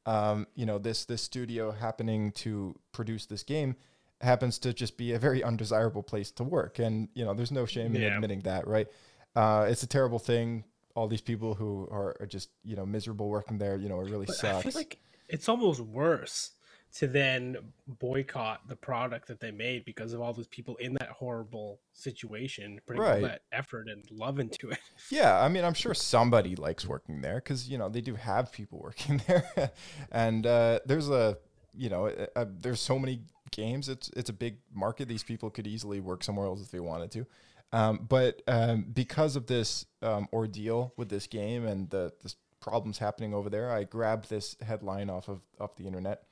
um, you know, this this studio happening to produce this game happens to just be a very undesirable place to work, and you know, there's no shame in admitting that, right? Uh, it's a terrible thing. All these people who are, are just you know miserable working there, you know, it really But sucks. I feel like it's almost worse to then boycott the product that they made because of all those people in that horrible situation putting Right. all that effort and love into it. Yeah, I mean, I'm sure somebody likes working there because you know they do have people <laughs> working there, and uh, there's a you know uh uh there's so many games. It's it's a big market. These people could easily work somewhere else if they wanted to, um, but um, because of this um, ordeal with this game and the, the problems happening over there, I grabbed this headline off of off the internet.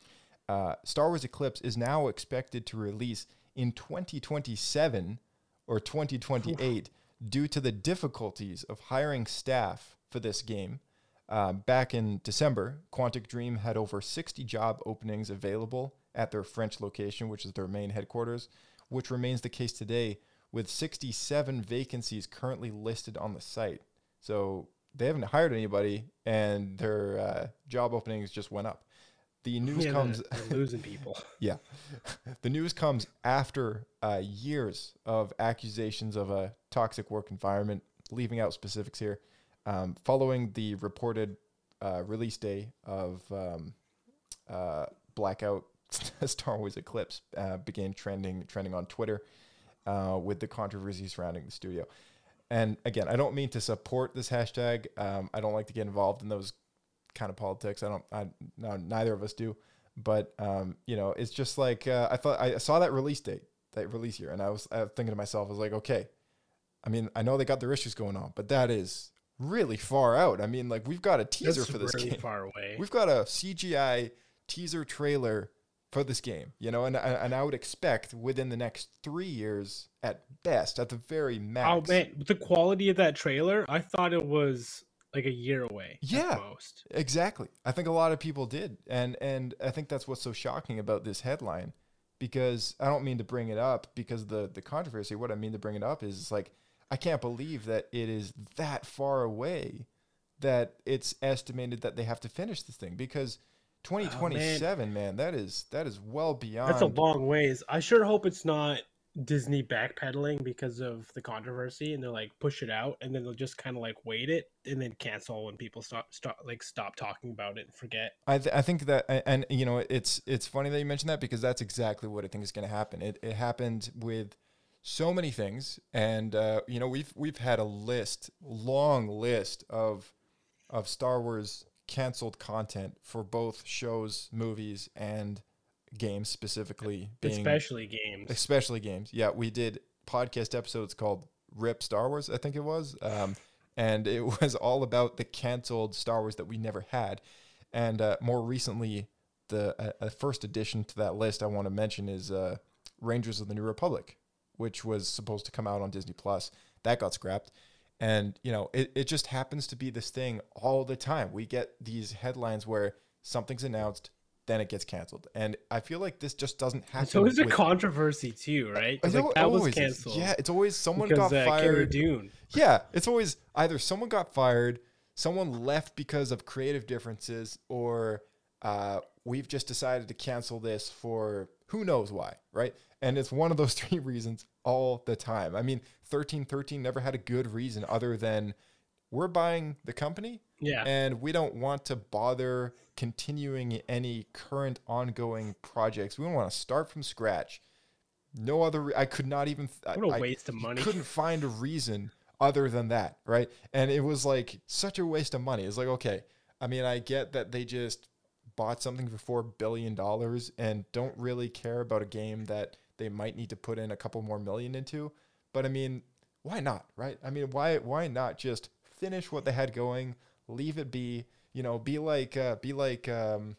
Uh, Star Wars Eclipse is now expected to release in 2027 or 2028 due to the difficulties of hiring staff for this game. Uh, back in December, Quantic Dream had over 60 job openings available at their French location, which is their main headquarters, which remains the case today with 67 vacancies currently listed on the site. So they haven't hired anybody, and their uh, job openings just went up. The news Yeah, comes <laughs> losing people. <laughs> yeah, the news comes after uh, years of accusations of a toxic work environment. Leaving out specifics here, um, following the reported uh, release day of um, uh, Blackout <laughs> Star Wars Eclipse uh, began trending trending on Twitter uh, with the controversy surrounding the studio. And again, I don't mean to support this hashtag. Um, I don't like to get involved in those kind of politics. I don't. I no, neither of us do. But um, you know, it's just like uh, I thought I saw that release date, that release year, and I was, I was thinking to myself, I was like, okay, I mean, I know they got their issues going on, but that is really far out. I mean, like we've got a teaser That's for this really game. far away. We've got a CGI teaser trailer for this game, you know, and and I would expect within the next three years at best, at the very max. Oh man, the quality of that trailer, I thought it was like a year away. Yeah, most. exactly. I think a lot of people did, and and I think that's what's so shocking about this headline, because I don't mean to bring it up because the the controversy. What I mean to bring it up is it's like I can't believe that it is that far away, that it's estimated that they have to finish this thing because. 2027 man. that is that is well beyond That's a long ways. I sure hope it's not Disney backpedaling because of the controversy, and they're like push it out, and then they'll just kind of like wait it, and then cancel when people stop stop like stop talking about it and forget. I, th- I think that and, you know it's it's funny that you mentioned that because that's exactly what I think is going to happen. It it happened with so many things, and uh, you know we've we've had a list, long list of of Star Wars canceled content for both shows, movies, and games specifically. Being, Especially games. especially games. Yeah, we did podcast episodes called "Rip Star Wars," I think it was, um, and it <laughs> was all about the canceled Star Wars that we never had. And uh, more recently, the uh, first addition to that list I want to mention is uh, Rangers of the New Republic, which was supposed to come out on Disney Plus. That got scrapped. And, you know, it, it just happens to be this thing all the time. We get these headlines where something's announced, then it gets canceled. And I feel like this just doesn't happen. So it's a controversy too, right? like, that was always is. canceled. Yeah, it's always someone because, got uh, Cara fired. Dune. Yeah, it's always either someone got fired, someone left because of creative differences, or uh, we've just decided to cancel this for who knows why, right? And it's one of those <laughs> three reasons all the time. I mean, thirteen thirteen never had a good reason other than we're buying the company, Yeah. and we don't want to bother continuing any current ongoing projects. We don't want to start from scratch. No other. Re- I could not even. th- What a I- waste of money. Couldn't find a reason other than that, right? And it was like such a waste of money. It's like okay, I mean, I get that they just bought something for four billion dollars and don't really care about a game that they might need to put in a couple more million into. But I mean, why not, right? I mean, why why not just finish what they had going, leave it be, you know, be like uh, be like um,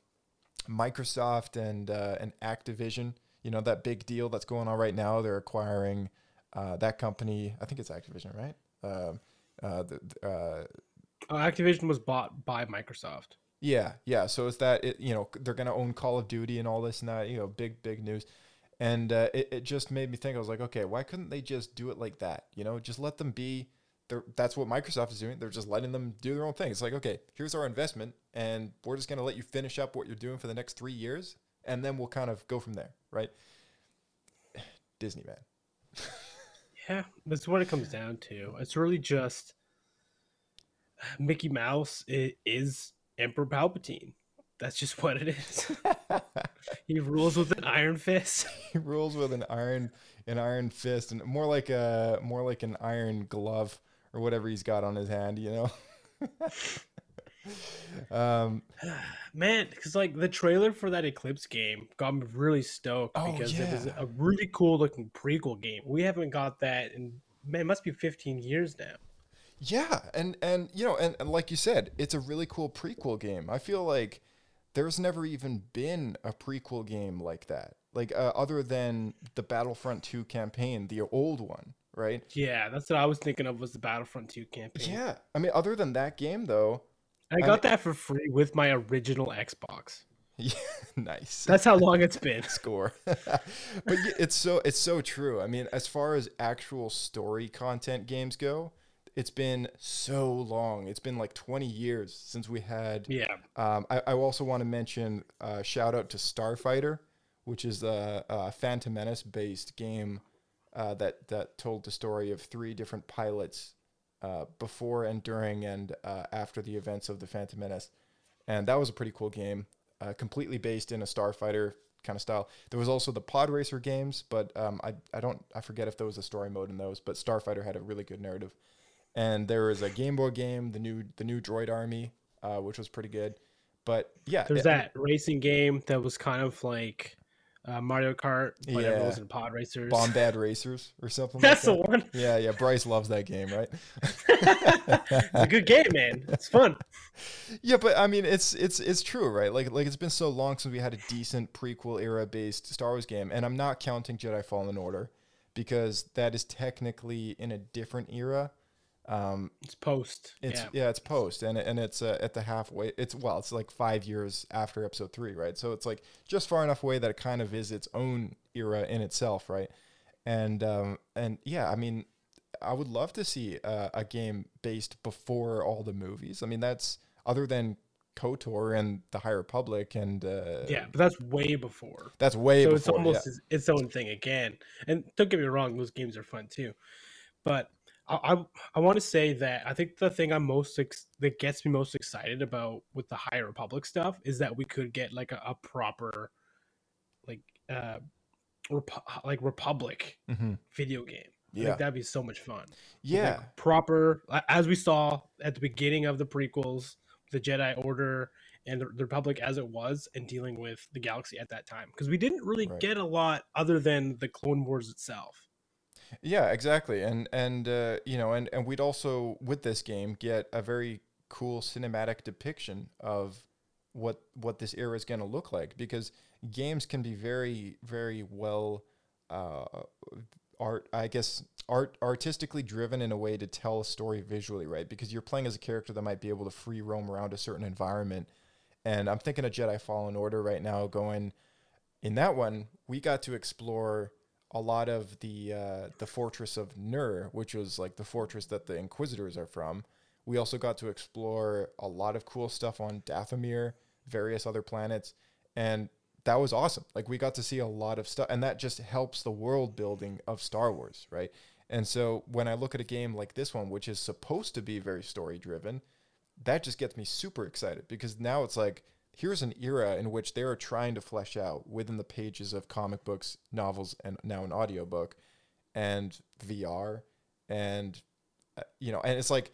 Microsoft and uh, and Activision. You know that big deal that's going on right now. They're acquiring uh, that company. I think it's Activision, right? Um uh, the, uh, Uh, Activision was bought by Microsoft. yeah, yeah. So it's that it, you know they're gonna own Call of Duty and all this and that. You know, big big news. And uh, it it just made me think. I was like, okay, why couldn't they just do it like that? You know, just let them be. That's what Microsoft is doing. They're just letting them do their own thing. It's like, okay, here's our investment, and we're just gonna let you finish up what you're doing for the next three years, and then we'll kind of go from there, right? <sighs> Disney man. Yeah, that's what it comes down to. It's really just Mickey Mouse is Emperor Palpatine. That's just what it is. <laughs> he rules with an iron fist. <laughs> he rules with an iron an iron fist and more like a more like an iron glove or whatever he's got on his hand you know <laughs> um <sighs> Man, because like the trailer for that Eclipse game got me really stoked Oh, because it was a really cool looking prequel game. We haven't got that in man, it must be 15 years now. yeah and and you know and, and like you said it's a really cool prequel game i feel like there's never even been a prequel game like that like uh, other than the battlefront 2 campaign the old one right Yeah, that's what I was thinking of was the Battlefront 2 campaign. yeah i mean other than that game though I got that for free with my original Xbox. <laughs> Yeah, nice. That's how long it's been. <laughs> Score. <laughs> but it's so it's so true. I mean, as far as actual story content games go, it's been so long. It's been like 20 years since we had. Yeah. Um, I, I also want to mention uh, shout out to Starfighter, which is a, a Phantom Menace based game uh, that that told the story of three different pilots uh, before and during and uh, after the events of the Phantom Menace, and that was a pretty cool game. Uh, completely based in a Starfighter kind of style. There was also the Pod Racer games, but um, I I don't I forget if there was a story mode in those. But Starfighter had a really good narrative, and there was a Game Boy game, the new the new Droid Army, uh, which was pretty good. but yeah, There's I- that racing game that was kind of like uh, Mario Kart, but everyone was Yeah. in pod racers. Bombad <laughs> Racers or something. That's the like that. one. Yeah, yeah. Bryce loves that game, right? it's a good game, man. It's fun. <laughs> Yeah, but I mean, it's it's it's true, right? Like like it's been so long since we had a decent prequel era based Star Wars game, and I'm not counting Jedi Fallen Order because that is technically in a different era. Um, it's post. It's yeah. yeah, it's post, and and it's uh, at the halfway. It's well, it's like five years after Episode Three, right? So it's like just far enough away that it kind of is its own era in itself, right? And um, and yeah, I mean, I would love to see uh, a game based before all the movies. I mean, that's other than KOTOR and the High Republic and uh, Yeah, but that's way before. That's way so before. it's almost yeah. its, its own thing again. And don't get me wrong, those games are fun too. But I I, I want to say that I think the thing I'm most ex- that gets me most excited about with the High Republic stuff is that we could get like a, a proper like uh Repu- like Republic Mhm. video game. Yeah. think that'd be so much fun. Yeah. like, proper as we saw at the beginning of the prequels, the Jedi Order and the, the Republic as it was, and dealing with the galaxy at that time, because we didn't really Right. get a lot other than the Clone Wars itself. Yeah, exactly. And and uh, you know, and and we'd also with this game get a very cool cinematic depiction of what what this era is going to look like because games can be very very well uh, art I guess art artistically driven in a way to tell a story visually, right? Because you're playing as a character that might be able to free roam around a certain environment. And I'm thinking of Jedi Fallen Order right now going in that one, we got to explore a lot of the uh, the fortress of Nur, which was like the fortress that the Inquisitors are from. We also got to explore a lot of cool stuff on Dathomir, various other planets, and that was awesome. Like we got to see a lot of stuff, and that just helps the world building of Star Wars, right? And so when I look at a game like this one, which is supposed to be very story driven, that just gets me super excited because now it's like here's an era in which they are trying to flesh out within the pages of comic books, novels, and now an audiobook and VR and uh, you know, and it's like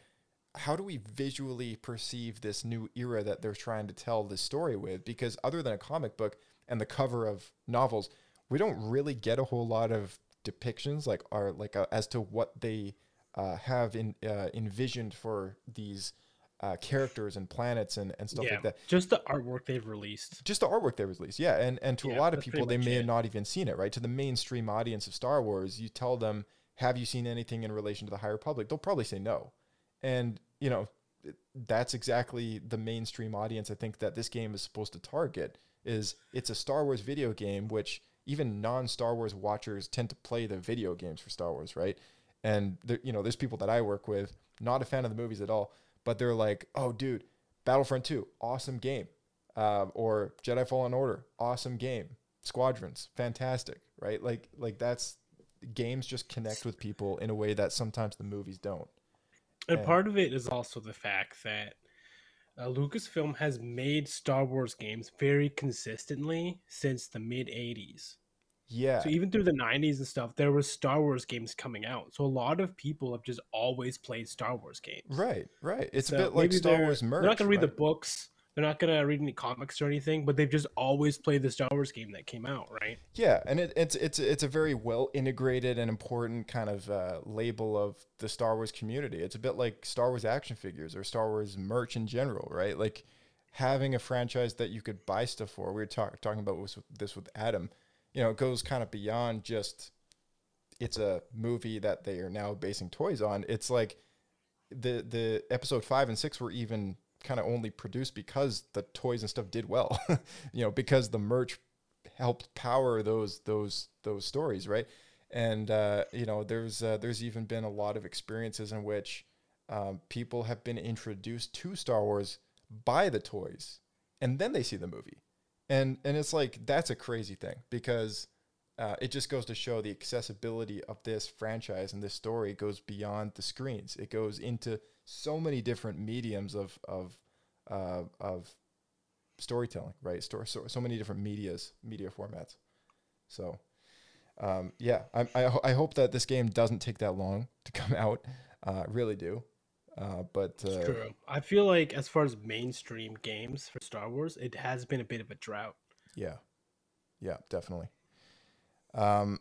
how do we visually perceive this new era that they're trying to tell this story with? Because other than a comic book and the cover of novels, we don't really get a whole lot of depictions like are like uh, as to what they uh, have in uh, envisioned for these uh, characters and planets and, and stuff yeah, like that. just the artwork they've released. Just the artwork they released, yeah, and and to a lot of people, they may it. have not even seen it. Right to the mainstream audience of Star Wars, you tell them, "Have you seen anything in relation to the High Republic?" They'll probably say no, and you know that's exactly the mainstream audience. I think that this game is supposed to target is it's a Star Wars video game, which even non-Star Wars watchers tend to play the video games for Star Wars, right? And there, you know, there's people that I work with, not a fan of the movies at all, but they're like, "Oh, dude, Battlefront 2, awesome game," uh, or Jedi Fallen Order, awesome game. Squadrons, fantastic, right? Like, like that's games just connect with people in a way that sometimes the movies don't. And And- part of it is also the fact that uh, Lucasfilm has made Star Wars games very consistently since the mid 80s. Yeah. So even through the 90s and stuff, there were Star Wars games coming out. So a lot of people have just always played Star Wars games. Right, right. It's So a bit like Star Wars merch. They're not going to read the books. They're not going to read any comics or anything, but they've just always played the Star Wars game that came out, right? Yeah, and it, it's it's it's a very well integrated and important kind of uh, label of the Star Wars community. It's a bit like Star Wars action figures or Star Wars merch in general, right? Like having a franchise that you could buy stuff for. We were talk, talking about this with Adam. You know, it goes kind of beyond just it's a movie that they are now basing toys on. It's like the the episode five and six were even kind of only produced because the toys and stuff did well. <laughs> you know, because the merch helped power those those those stories, right? And uh, you know, there's uh, there's even been a lot of experiences in which um, people have been introduced to Star Wars by the toys, and then they see the movie, and and it's like that's a crazy thing because uh, it just goes to show the accessibility of this franchise and this story goes beyond the screens. It goes into so many different mediums of of uh, of storytelling, right? So, so many different medias, media formats. So, um, yeah, I, I, I hope that this game doesn't take that long to come <laughs> out. Uh, really do. Uh, but uh, True. I feel like as far as mainstream games for Star Wars, it has been a bit of a drought. Yeah, yeah, definitely. Um,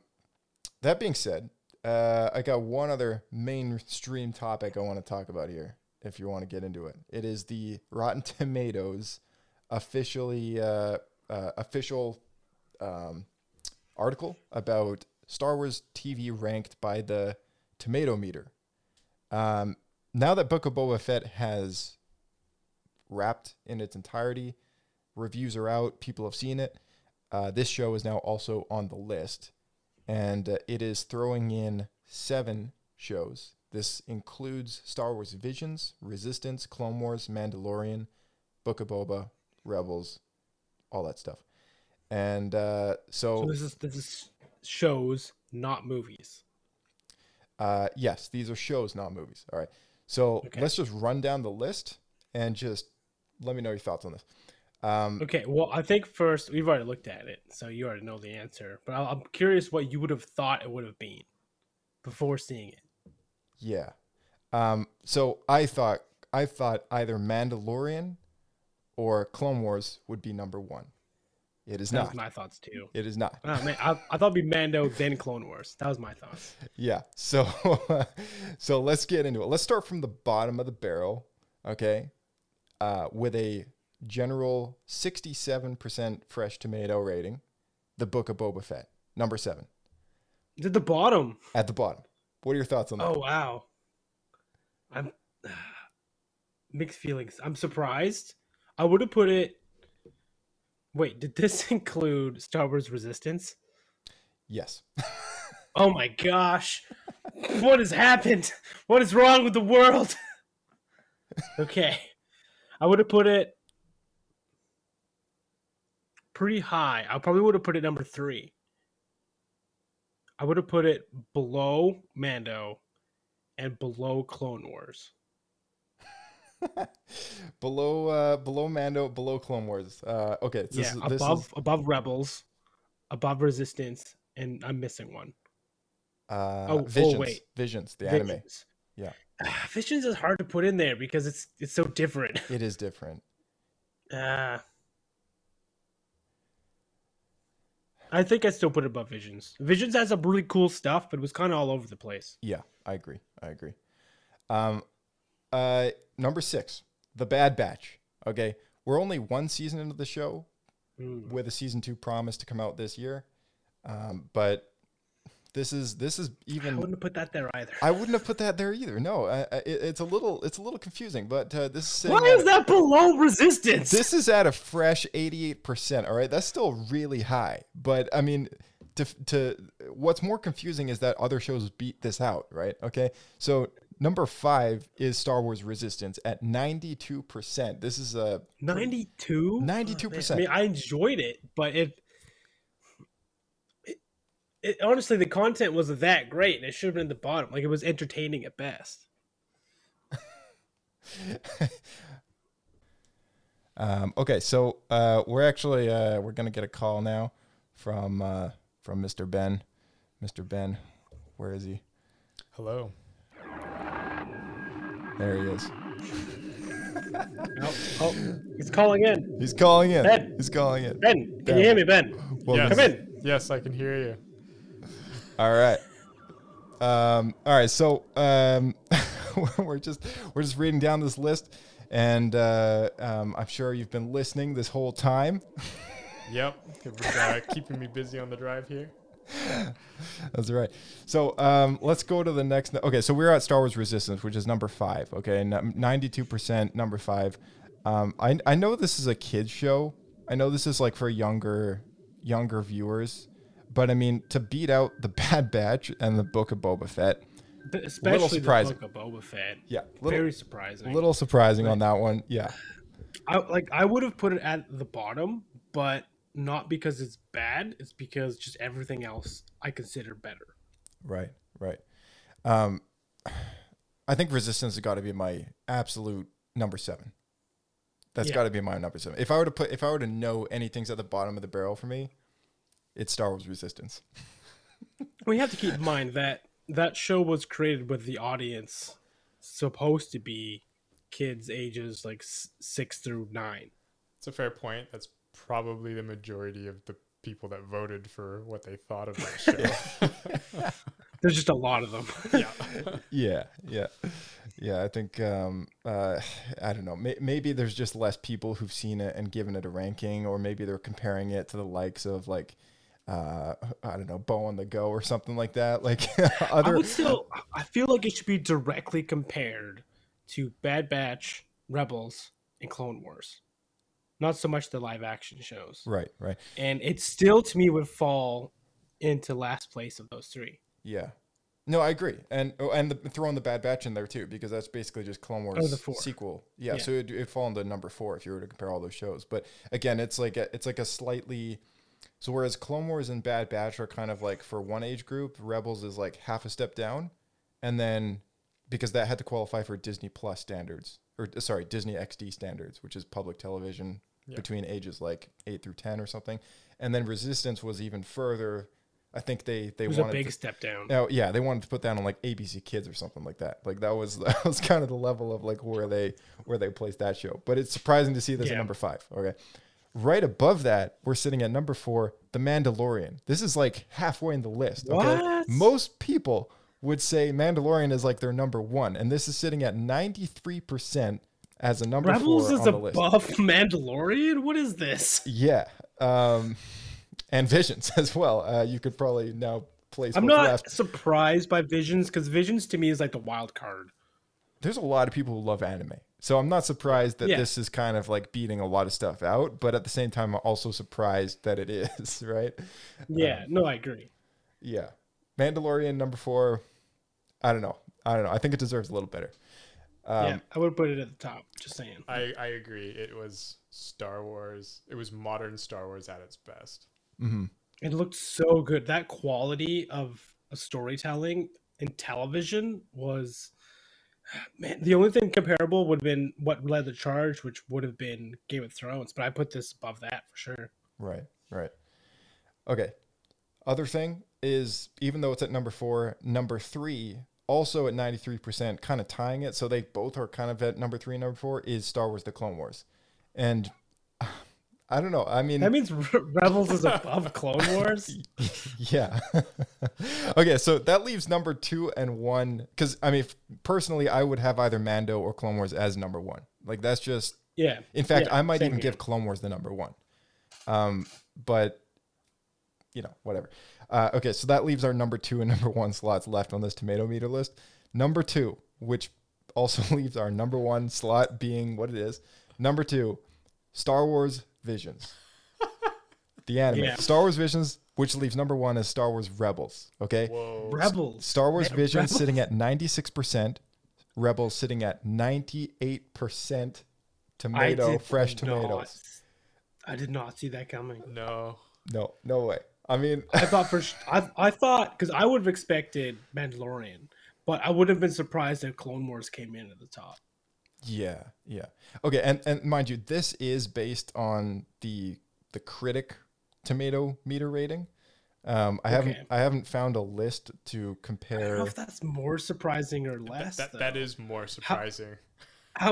that being said, uh, I got one other mainstream topic I want to talk about here. If you want to get into it, it is the Rotten <laughs> Tomatoes officially uh, uh, official um, article about Star Wars TV ranked by the Tomato Meter. Um, now that Book of Boba Fett has wrapped in its entirety, reviews are out, people have seen it. Uh, this show is now also on the list, and uh, it is throwing in seven shows. This includes Star Wars Visions, Resistance, Clone Wars, Mandalorian, Book of Boba, Rebels, all that stuff. And uh, so, So this is this is shows, not movies. uh, yes, these are shows, not movies. All right. So let's just run down the list and just let me know your thoughts on this. Um, Okay, well, I think first we've already looked at it, so you already know the answer. But I'm curious what you would have thought it would have been before seeing it. Yeah. Um, so I thought I thought either Mandalorian or Clone Wars would be number one. It is That not. was my thoughts too. It is not. Ah, man, I, I thought it'd be Mando then Clone Wars. That was my thoughts. Yeah. So <laughs> so let's get into it. Let's start from the bottom of the barrel, okay? Uh, with a general 67% fresh tomato rating, The Book of Boba Fett, number 7. At the bottom. At the bottom. What are your thoughts on that? Oh wow. I'm <sighs> mixed feelings. I'm surprised. I would have put it. Wait, did this <laughs> include Star Wars Resistance? Yes. <laughs> Oh my gosh. What has happened? What is wrong with the world? <laughs> okay. I would have put it pretty high. I probably would have put it number three. I would have put it below Mando and below Clone Wars. <laughs> below uh below Mando, below Clone Wars. Uh okay, so yeah, this, is- this above is above Rebels, above Resistance, and I'm missing one. uh oh, oh, Visions. wait. Visions, the anime. Visions. Yeah. Visions is hard to put in there because it's it's so different. <laughs> It is different. Uh, I think I still put it above Visions. Visions has some really cool stuff, but it was kind of all over the place. Yeah, I agree. I agree. Um, uh, number six, The Bad Batch. Okay, we're only one season into the show, Mm. with a season two promise to come out this year. Um, but this is this is even. I wouldn't have put that there either. I wouldn't have put that there either. No, I, I, it's a little it's a little confusing. But uh, this is Why is that below Resistance? This is at a fresh 88%. All right. That's still really high. But I mean, to, to what's more confusing is that other shows beat this out, right? Okay. So number five is Star Wars Resistance at 92%. This is a 92? 92%. I mean, I enjoyed it, but it, it, it honestly, the content wasn't that great, and it should have been at the bottom. Like it was entertaining at best. <laughs> Um, okay, so uh, we're actually uh, we're gonna get a call now from uh, from Mr. Ben. Mr. Ben, where is he? Hello. There he is. Oh, oh, he's calling in. He's calling in. Ben. He's calling in. Ben, can you hear me, Ben? Welcome. Come in. Yes, I can hear you. All right. Um, all right. So um, <laughs> we're just we're just reading down this list, and uh, um, I'm sure you've been listening this whole time. <laughs> Yep, it was uh, keeping me busy on the drive here. <laughs> That's right. So um, let's go to the next. Okay, so we're at Star Wars Resistance, which is number five. Okay, ninety-two percent, number five. Um, I I know this is a kids show. I know this is like for younger younger viewers, but I mean to beat out the <laughs> Bad Batch and the Book of Boba Fett, But little especially the book of Boba Fett. Yeah, very surprising. A little surprising on that one. Yeah. I like I would have put it at the bottom, but not because it's bad. It's because just everything else I consider better. Right, right. Um, I think Resistance has got to be my absolute number seven. That's Yeah. got to be my number seven. If I were to put, if I were to know anything's at the bottom of the barrel for me, it's Star Wars Resistance. <laughs> We have to keep in mind that that show was created with the audience supposed to be kids ages like s- six through nine. It's a fair point. That's probably the majority of the people that voted for what they thought of that <laughs> show. <laughs> There's just a lot of them. yeah. <laughs> yeah, yeah, yeah. I think um, uh, I don't know. May- maybe there's just less people who've seen it and given it a ranking, or maybe they're comparing it to the likes of like uh, I don't know, Bow on the Go or something like that. Like I other. would still. I feel like it should be directly compared to Bad Batch, Rebels, and Clone Wars. Not so much the live action shows. Right, right. And it still, to me, would fall into last place of those three. Yeah. No, I agree, and oh, and the, throw in the Bad Batch in there too, because that's basically just Clone Wars Oh, the four. sequel. Yeah, Yeah. so it it fall into number four if you were to compare all those shows. But again, it's like a, it's like a slightly so whereas Clone Wars and Bad Batch are kind of like for one age group, Rebels is like half a step down, and then because that had to qualify for Disney Plus standards or sorry Disney XD standards, which is public television Yeah. between ages like eight through ten or something, and then Resistance was even further. I think they they It was a wanted big to- step down. Oh yeah, they wanted to put that on like ABC Kids or something like that. Like that was <laughs> that was kind of the level of like where they where they placed that show. But it's surprising to see this at number five. Okay, right above that, we're sitting at number four, The Mandalorian. This is like halfway in the list. Okay, What? most people would say Mandalorian is like their number one, and this is sitting at ninety three percent as a number Rebels four is on the list. above <laughs> Mandalorian. What is this? Yeah, um, and Visions <laughs> as well. Uh, you could probably now place. I'm not left. surprised by Visions because Visions to me is like the wild card. there's a lot of people who love anime. So I'm not surprised that Yeah. this is kind of like beating a lot of stuff out, but at the same time, I'm also surprised that it <laughs> is, right? Yeah, Um, no, I agree. yeah. Mandalorian number four. I don't know. I don't know. I think it deserves a little better. Um, yeah, I would put it at the top. Just saying. I, I agree. It was Star Wars. It was modern Star Wars at its best. mhm. It looked so good. That quality of a storytelling in television was <sighs> man. The only thing comparable would have been what led the charge, which would have been Game of Thrones. But I put this above that for sure. Right, right. Okay. Other thing is, even though it's at number four, number three, also at 93%, kind of tying it. So they both are kind of at number three and number four, is Star Wars The Clone Wars. And <sighs> I don't know. I mean, That means <laughs> Rebels is above Clone Wars. <laughs> yeah. <laughs> okay, so that leaves number two and one. Because, I mean, personally, I would have either Mando or Clone Wars as number one. Like, that's just. Yeah, In fact, yeah, I might even here. give Clone Wars the number one. Um, but, you know, whatever. Uh, okay, so that leaves our number two and <laughs> number one slots left on this tomato meter list. Number two, which also <laughs> leaves our number one slot being what it is. Number two, Star Wars Visions. The <laughs> anime. Yeah. Star Wars Visions, which leaves number one as Star Wars Rebels. Okay. Rebels. Star Wars Man, Visions Rebels. sitting at 96%. Rebels sitting at 98% tomato, did fresh not- tomatoes. I did not see that coming. No. No, no way. I mean, I thought for I, I thought because I would have expected Mandalorian, but I would have been surprised if Clone Wars came in at the top. yeah, yeah. Okay, and and mind you, this is based on the the critic tomato meter rating. Um, I haven't I haven't found a list to compare. I don't compare. know if that's more surprising or less. that, though. that is more surprising. How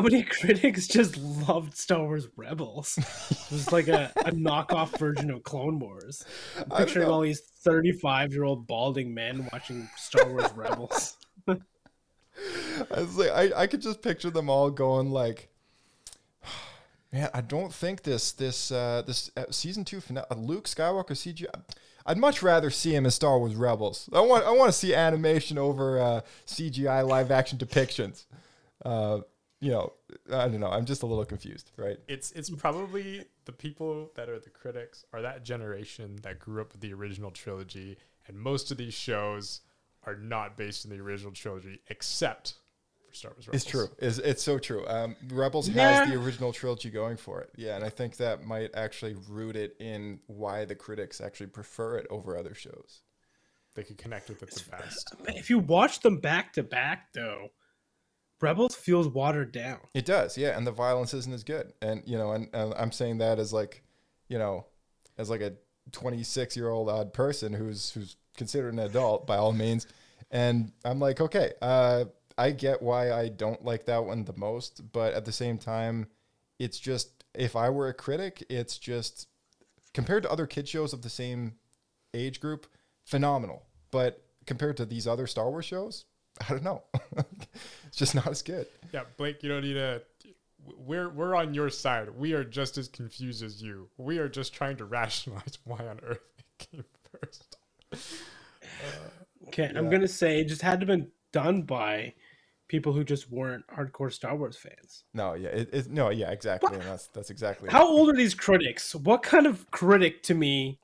many <laughs> critics just loved Star Wars Rebels? It was like a, a knockoff version of Clone Wars. I'm picturing all these 35 year old balding men watching Star Wars Rebels. <laughs> <laughs> I was like, I, I could just picture them all going like, <sighs> man, I don't think this this uh, this uh, season two finale, Luke Skywalker CGI. I'd much rather see him as Star Wars Rebels. I want I want to see animation over uh, CGI live action depictions. Uh, you know, I don't know. I'm just a little confused, right? It's it's probably the people that are the critics are that generation that grew up with the original trilogy, and most of these shows are not based in the original trilogy, except for Star Wars. Rebels. It's true. It's, it's so true. Um, Rebels Yeah. has the original trilogy going for it. Yeah, and I think that might actually root it in why the critics actually prefer it over other shows. They could connect with it the best. if you watch them back to back, though, Rebels feels watered down. It does, yeah, and the violence isn't as good. And you know, and, and I'm saying that as like, you know, as like a 26 year old odd person who's who's considered an adult by all means. And I'm like, okay, uh, I get why I don't like that one the most, but at the same time, it's just if I were a critic, it's just compared to other kid shows of the same age group, phenomenal. But compared to these other Star Wars shows, I don't know. <laughs> it's just not as good. Yeah, Blake, you don't need to. We're we're on your side. We are just as confused as you. We are just trying to rationalize why on earth it came first. Okay, I'm gonna say it just had to have been done by people who just weren't hardcore Star Wars fans. No, yeah, it, it no, yeah, exactly. And that's that's exactly How old are these critics? What kind of critic to me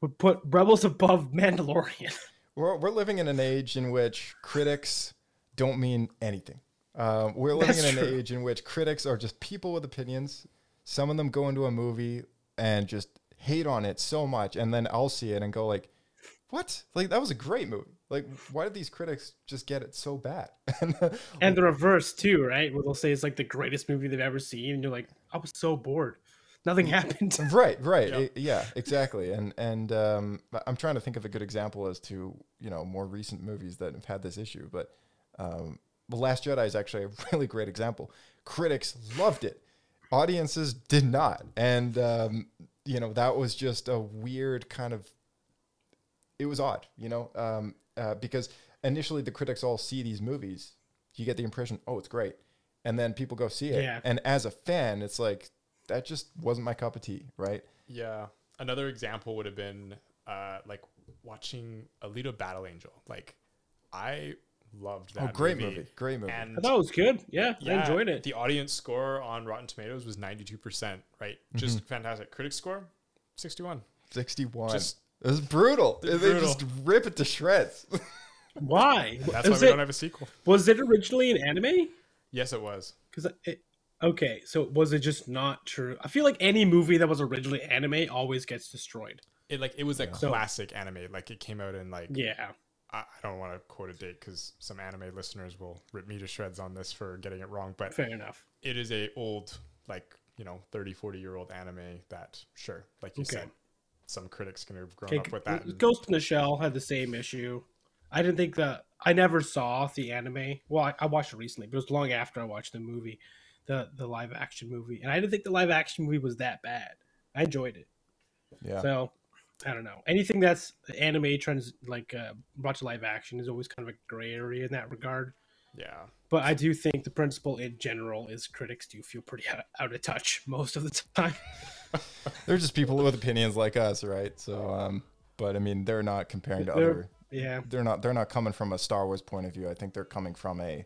would put Rebels above Mandalorian? <laughs> We're, we're living in an age in which critics don't mean anything. Um, we're living That's in an true. age in which critics are just people with opinions. Some of them go into a movie and just hate on it so much, and then I'll see it and go like, "What? Like that was a great movie. Like why did these critics just get it so bad?" <laughs> and the reverse too, right? Where they'll say it's like the greatest movie they've ever seen, and you're like, I was so bored. Nothing happened. <laughs> right right. Yeah. I- yeah exactly. And and um, i'm trying to think of a good example as to you know more recent movies that have had this issue but um, the last jedi is actually a <laughs> really great example. Critics loved it. Audiences did not. And um, you know that was just a weird kind of it was odd you know um, uh, because initially the critics all see these movies. You get the impression oh it's great. And then people go see it. Yeah. and as a fan it's like that just wasn't my cup of tea right Yeah. Another example would have been uh, like watching Alita Battle Angel. Like, I loved that. Oh, great movie. Great movie. And I thought it was good. Yeah, I enjoyed it. The audience score on Rotten Tomatoes was ninety two percent. Right, just Mhm. fantastic. Critic score, sixty one. 61 Just- it was brutal It's they brutal. just rip it to shreds Why? That's why we it- don't have a sequel. Was it originally an anime? Yes, it was. Because it. Okay, so was it just not true? I feel like any movie that was originally anime always gets destroyed. It like it was a So- classic anime. Like it came out in like Yeah. I, I don't want to quote a date because some anime listeners will rip me to shreds on this for getting it wrong. But Fair enough. It is a old like you know 30, 40 year old anime that sure like you Okay. said, some critics can have grown Okay, up with that. and- Ghost in the Shell had the same issue. I didn't think that I never saw the anime. Well, I, I watched it recently, but it was long after I watched the movie, the the live action movie, and I didn't think the live action movie was that bad. I enjoyed it. Yeah. So I don't know. Anything that's anime trends like uh, brought to live action is always kind of a gray area in that regard. Yeah. But I do think the principle in general is critics do feel pretty out, out of touch most of the time. <laughs> they're just people with opinions like us right so um but i mean they're not comparing to They're- other yeah. they're not they're not coming from a star wars point of view i think they're coming from a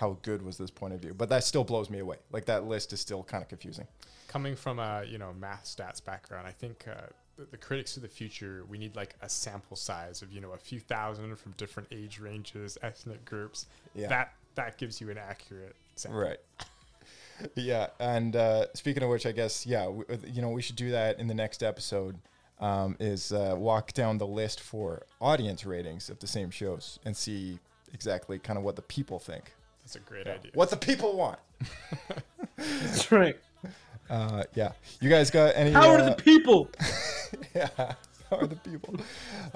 how good was this point of view but that still blows me away like that list is still kind of confusing coming from a you know math stats background, I think uh, the, the critics of the future we need like a sample size of you know a few thousand from different age ranges, ethnic groups. Yeah. That that gives you an accurate sample. Right. <laughs> yeah, and uh, speaking of which, I guess yeah, w- uh, you know, we should do that in the next episode. Um, is uh, walk down the list for audience ratings of the same shows and see exactly kind of what the people think. That's a great Yeah. idea. What the people want. <laughs> That's right. Uh, yeah, you guys got any? How are uh, the people? <laughs> yeah, how are the people?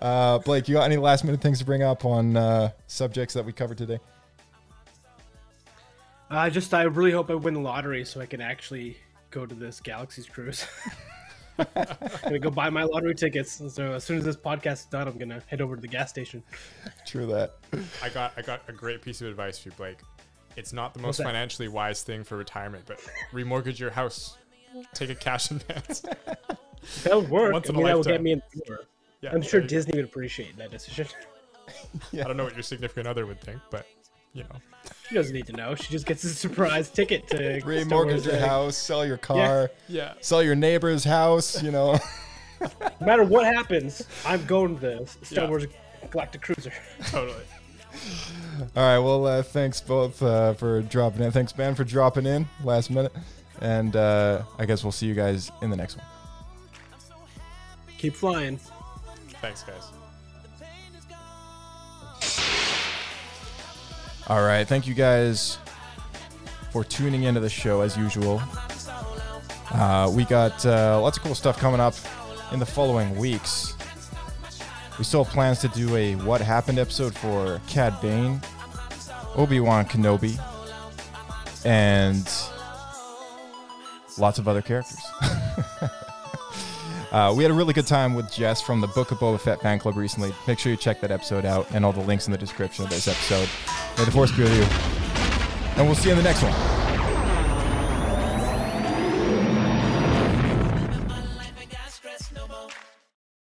Uh, Blake, you got any last minute things to bring up on uh, subjects that we covered today? I just I really hope I win the lottery so I can actually go to this Galaxy's cruise. I'm <laughs> gonna go buy my lottery tickets. So as soon as this podcast is done, I'm gonna head over to the gas station. True that. I got I got a great piece of advice for you, Blake. It's not the most financially wise thing for retirement, but remortgage your house. Take a cash <laughs> advance. That would work. Once I mean, that would get me in the door. Yeah, I'm sure there. Disney would appreciate that decision. yeah. <laughs> I don't know what your significant other would think, but you know. She doesn't need to know. She just gets a surprise ticket to <laughs> Remortgage your house, sell your car, Yeah. sell your neighbor's house. You know. No matter what happens, I'm going to the Star Yeah. Wars Galactic Cruiser. Totally. All right. Well, uh, thanks both uh, for dropping in. Thanks, Ben, for dropping in last minute. And uh, I guess we'll see you guys in the next one. Keep flying. Thanks, guys. All right. Thank you guys for tuning into the show as usual. Uh, we got uh, lots of cool stuff coming up in the following weeks. We still have plans to do a What Happened episode for Cad Bane. Obi Wan Kenobi, and lots of other characters. <laughs> uh, we had a really good time with Jess from the Book of Boba Fett fan club recently. Make sure you check that episode out and all the links in the description of this episode. May the Force be with you. And we'll see you in the next one.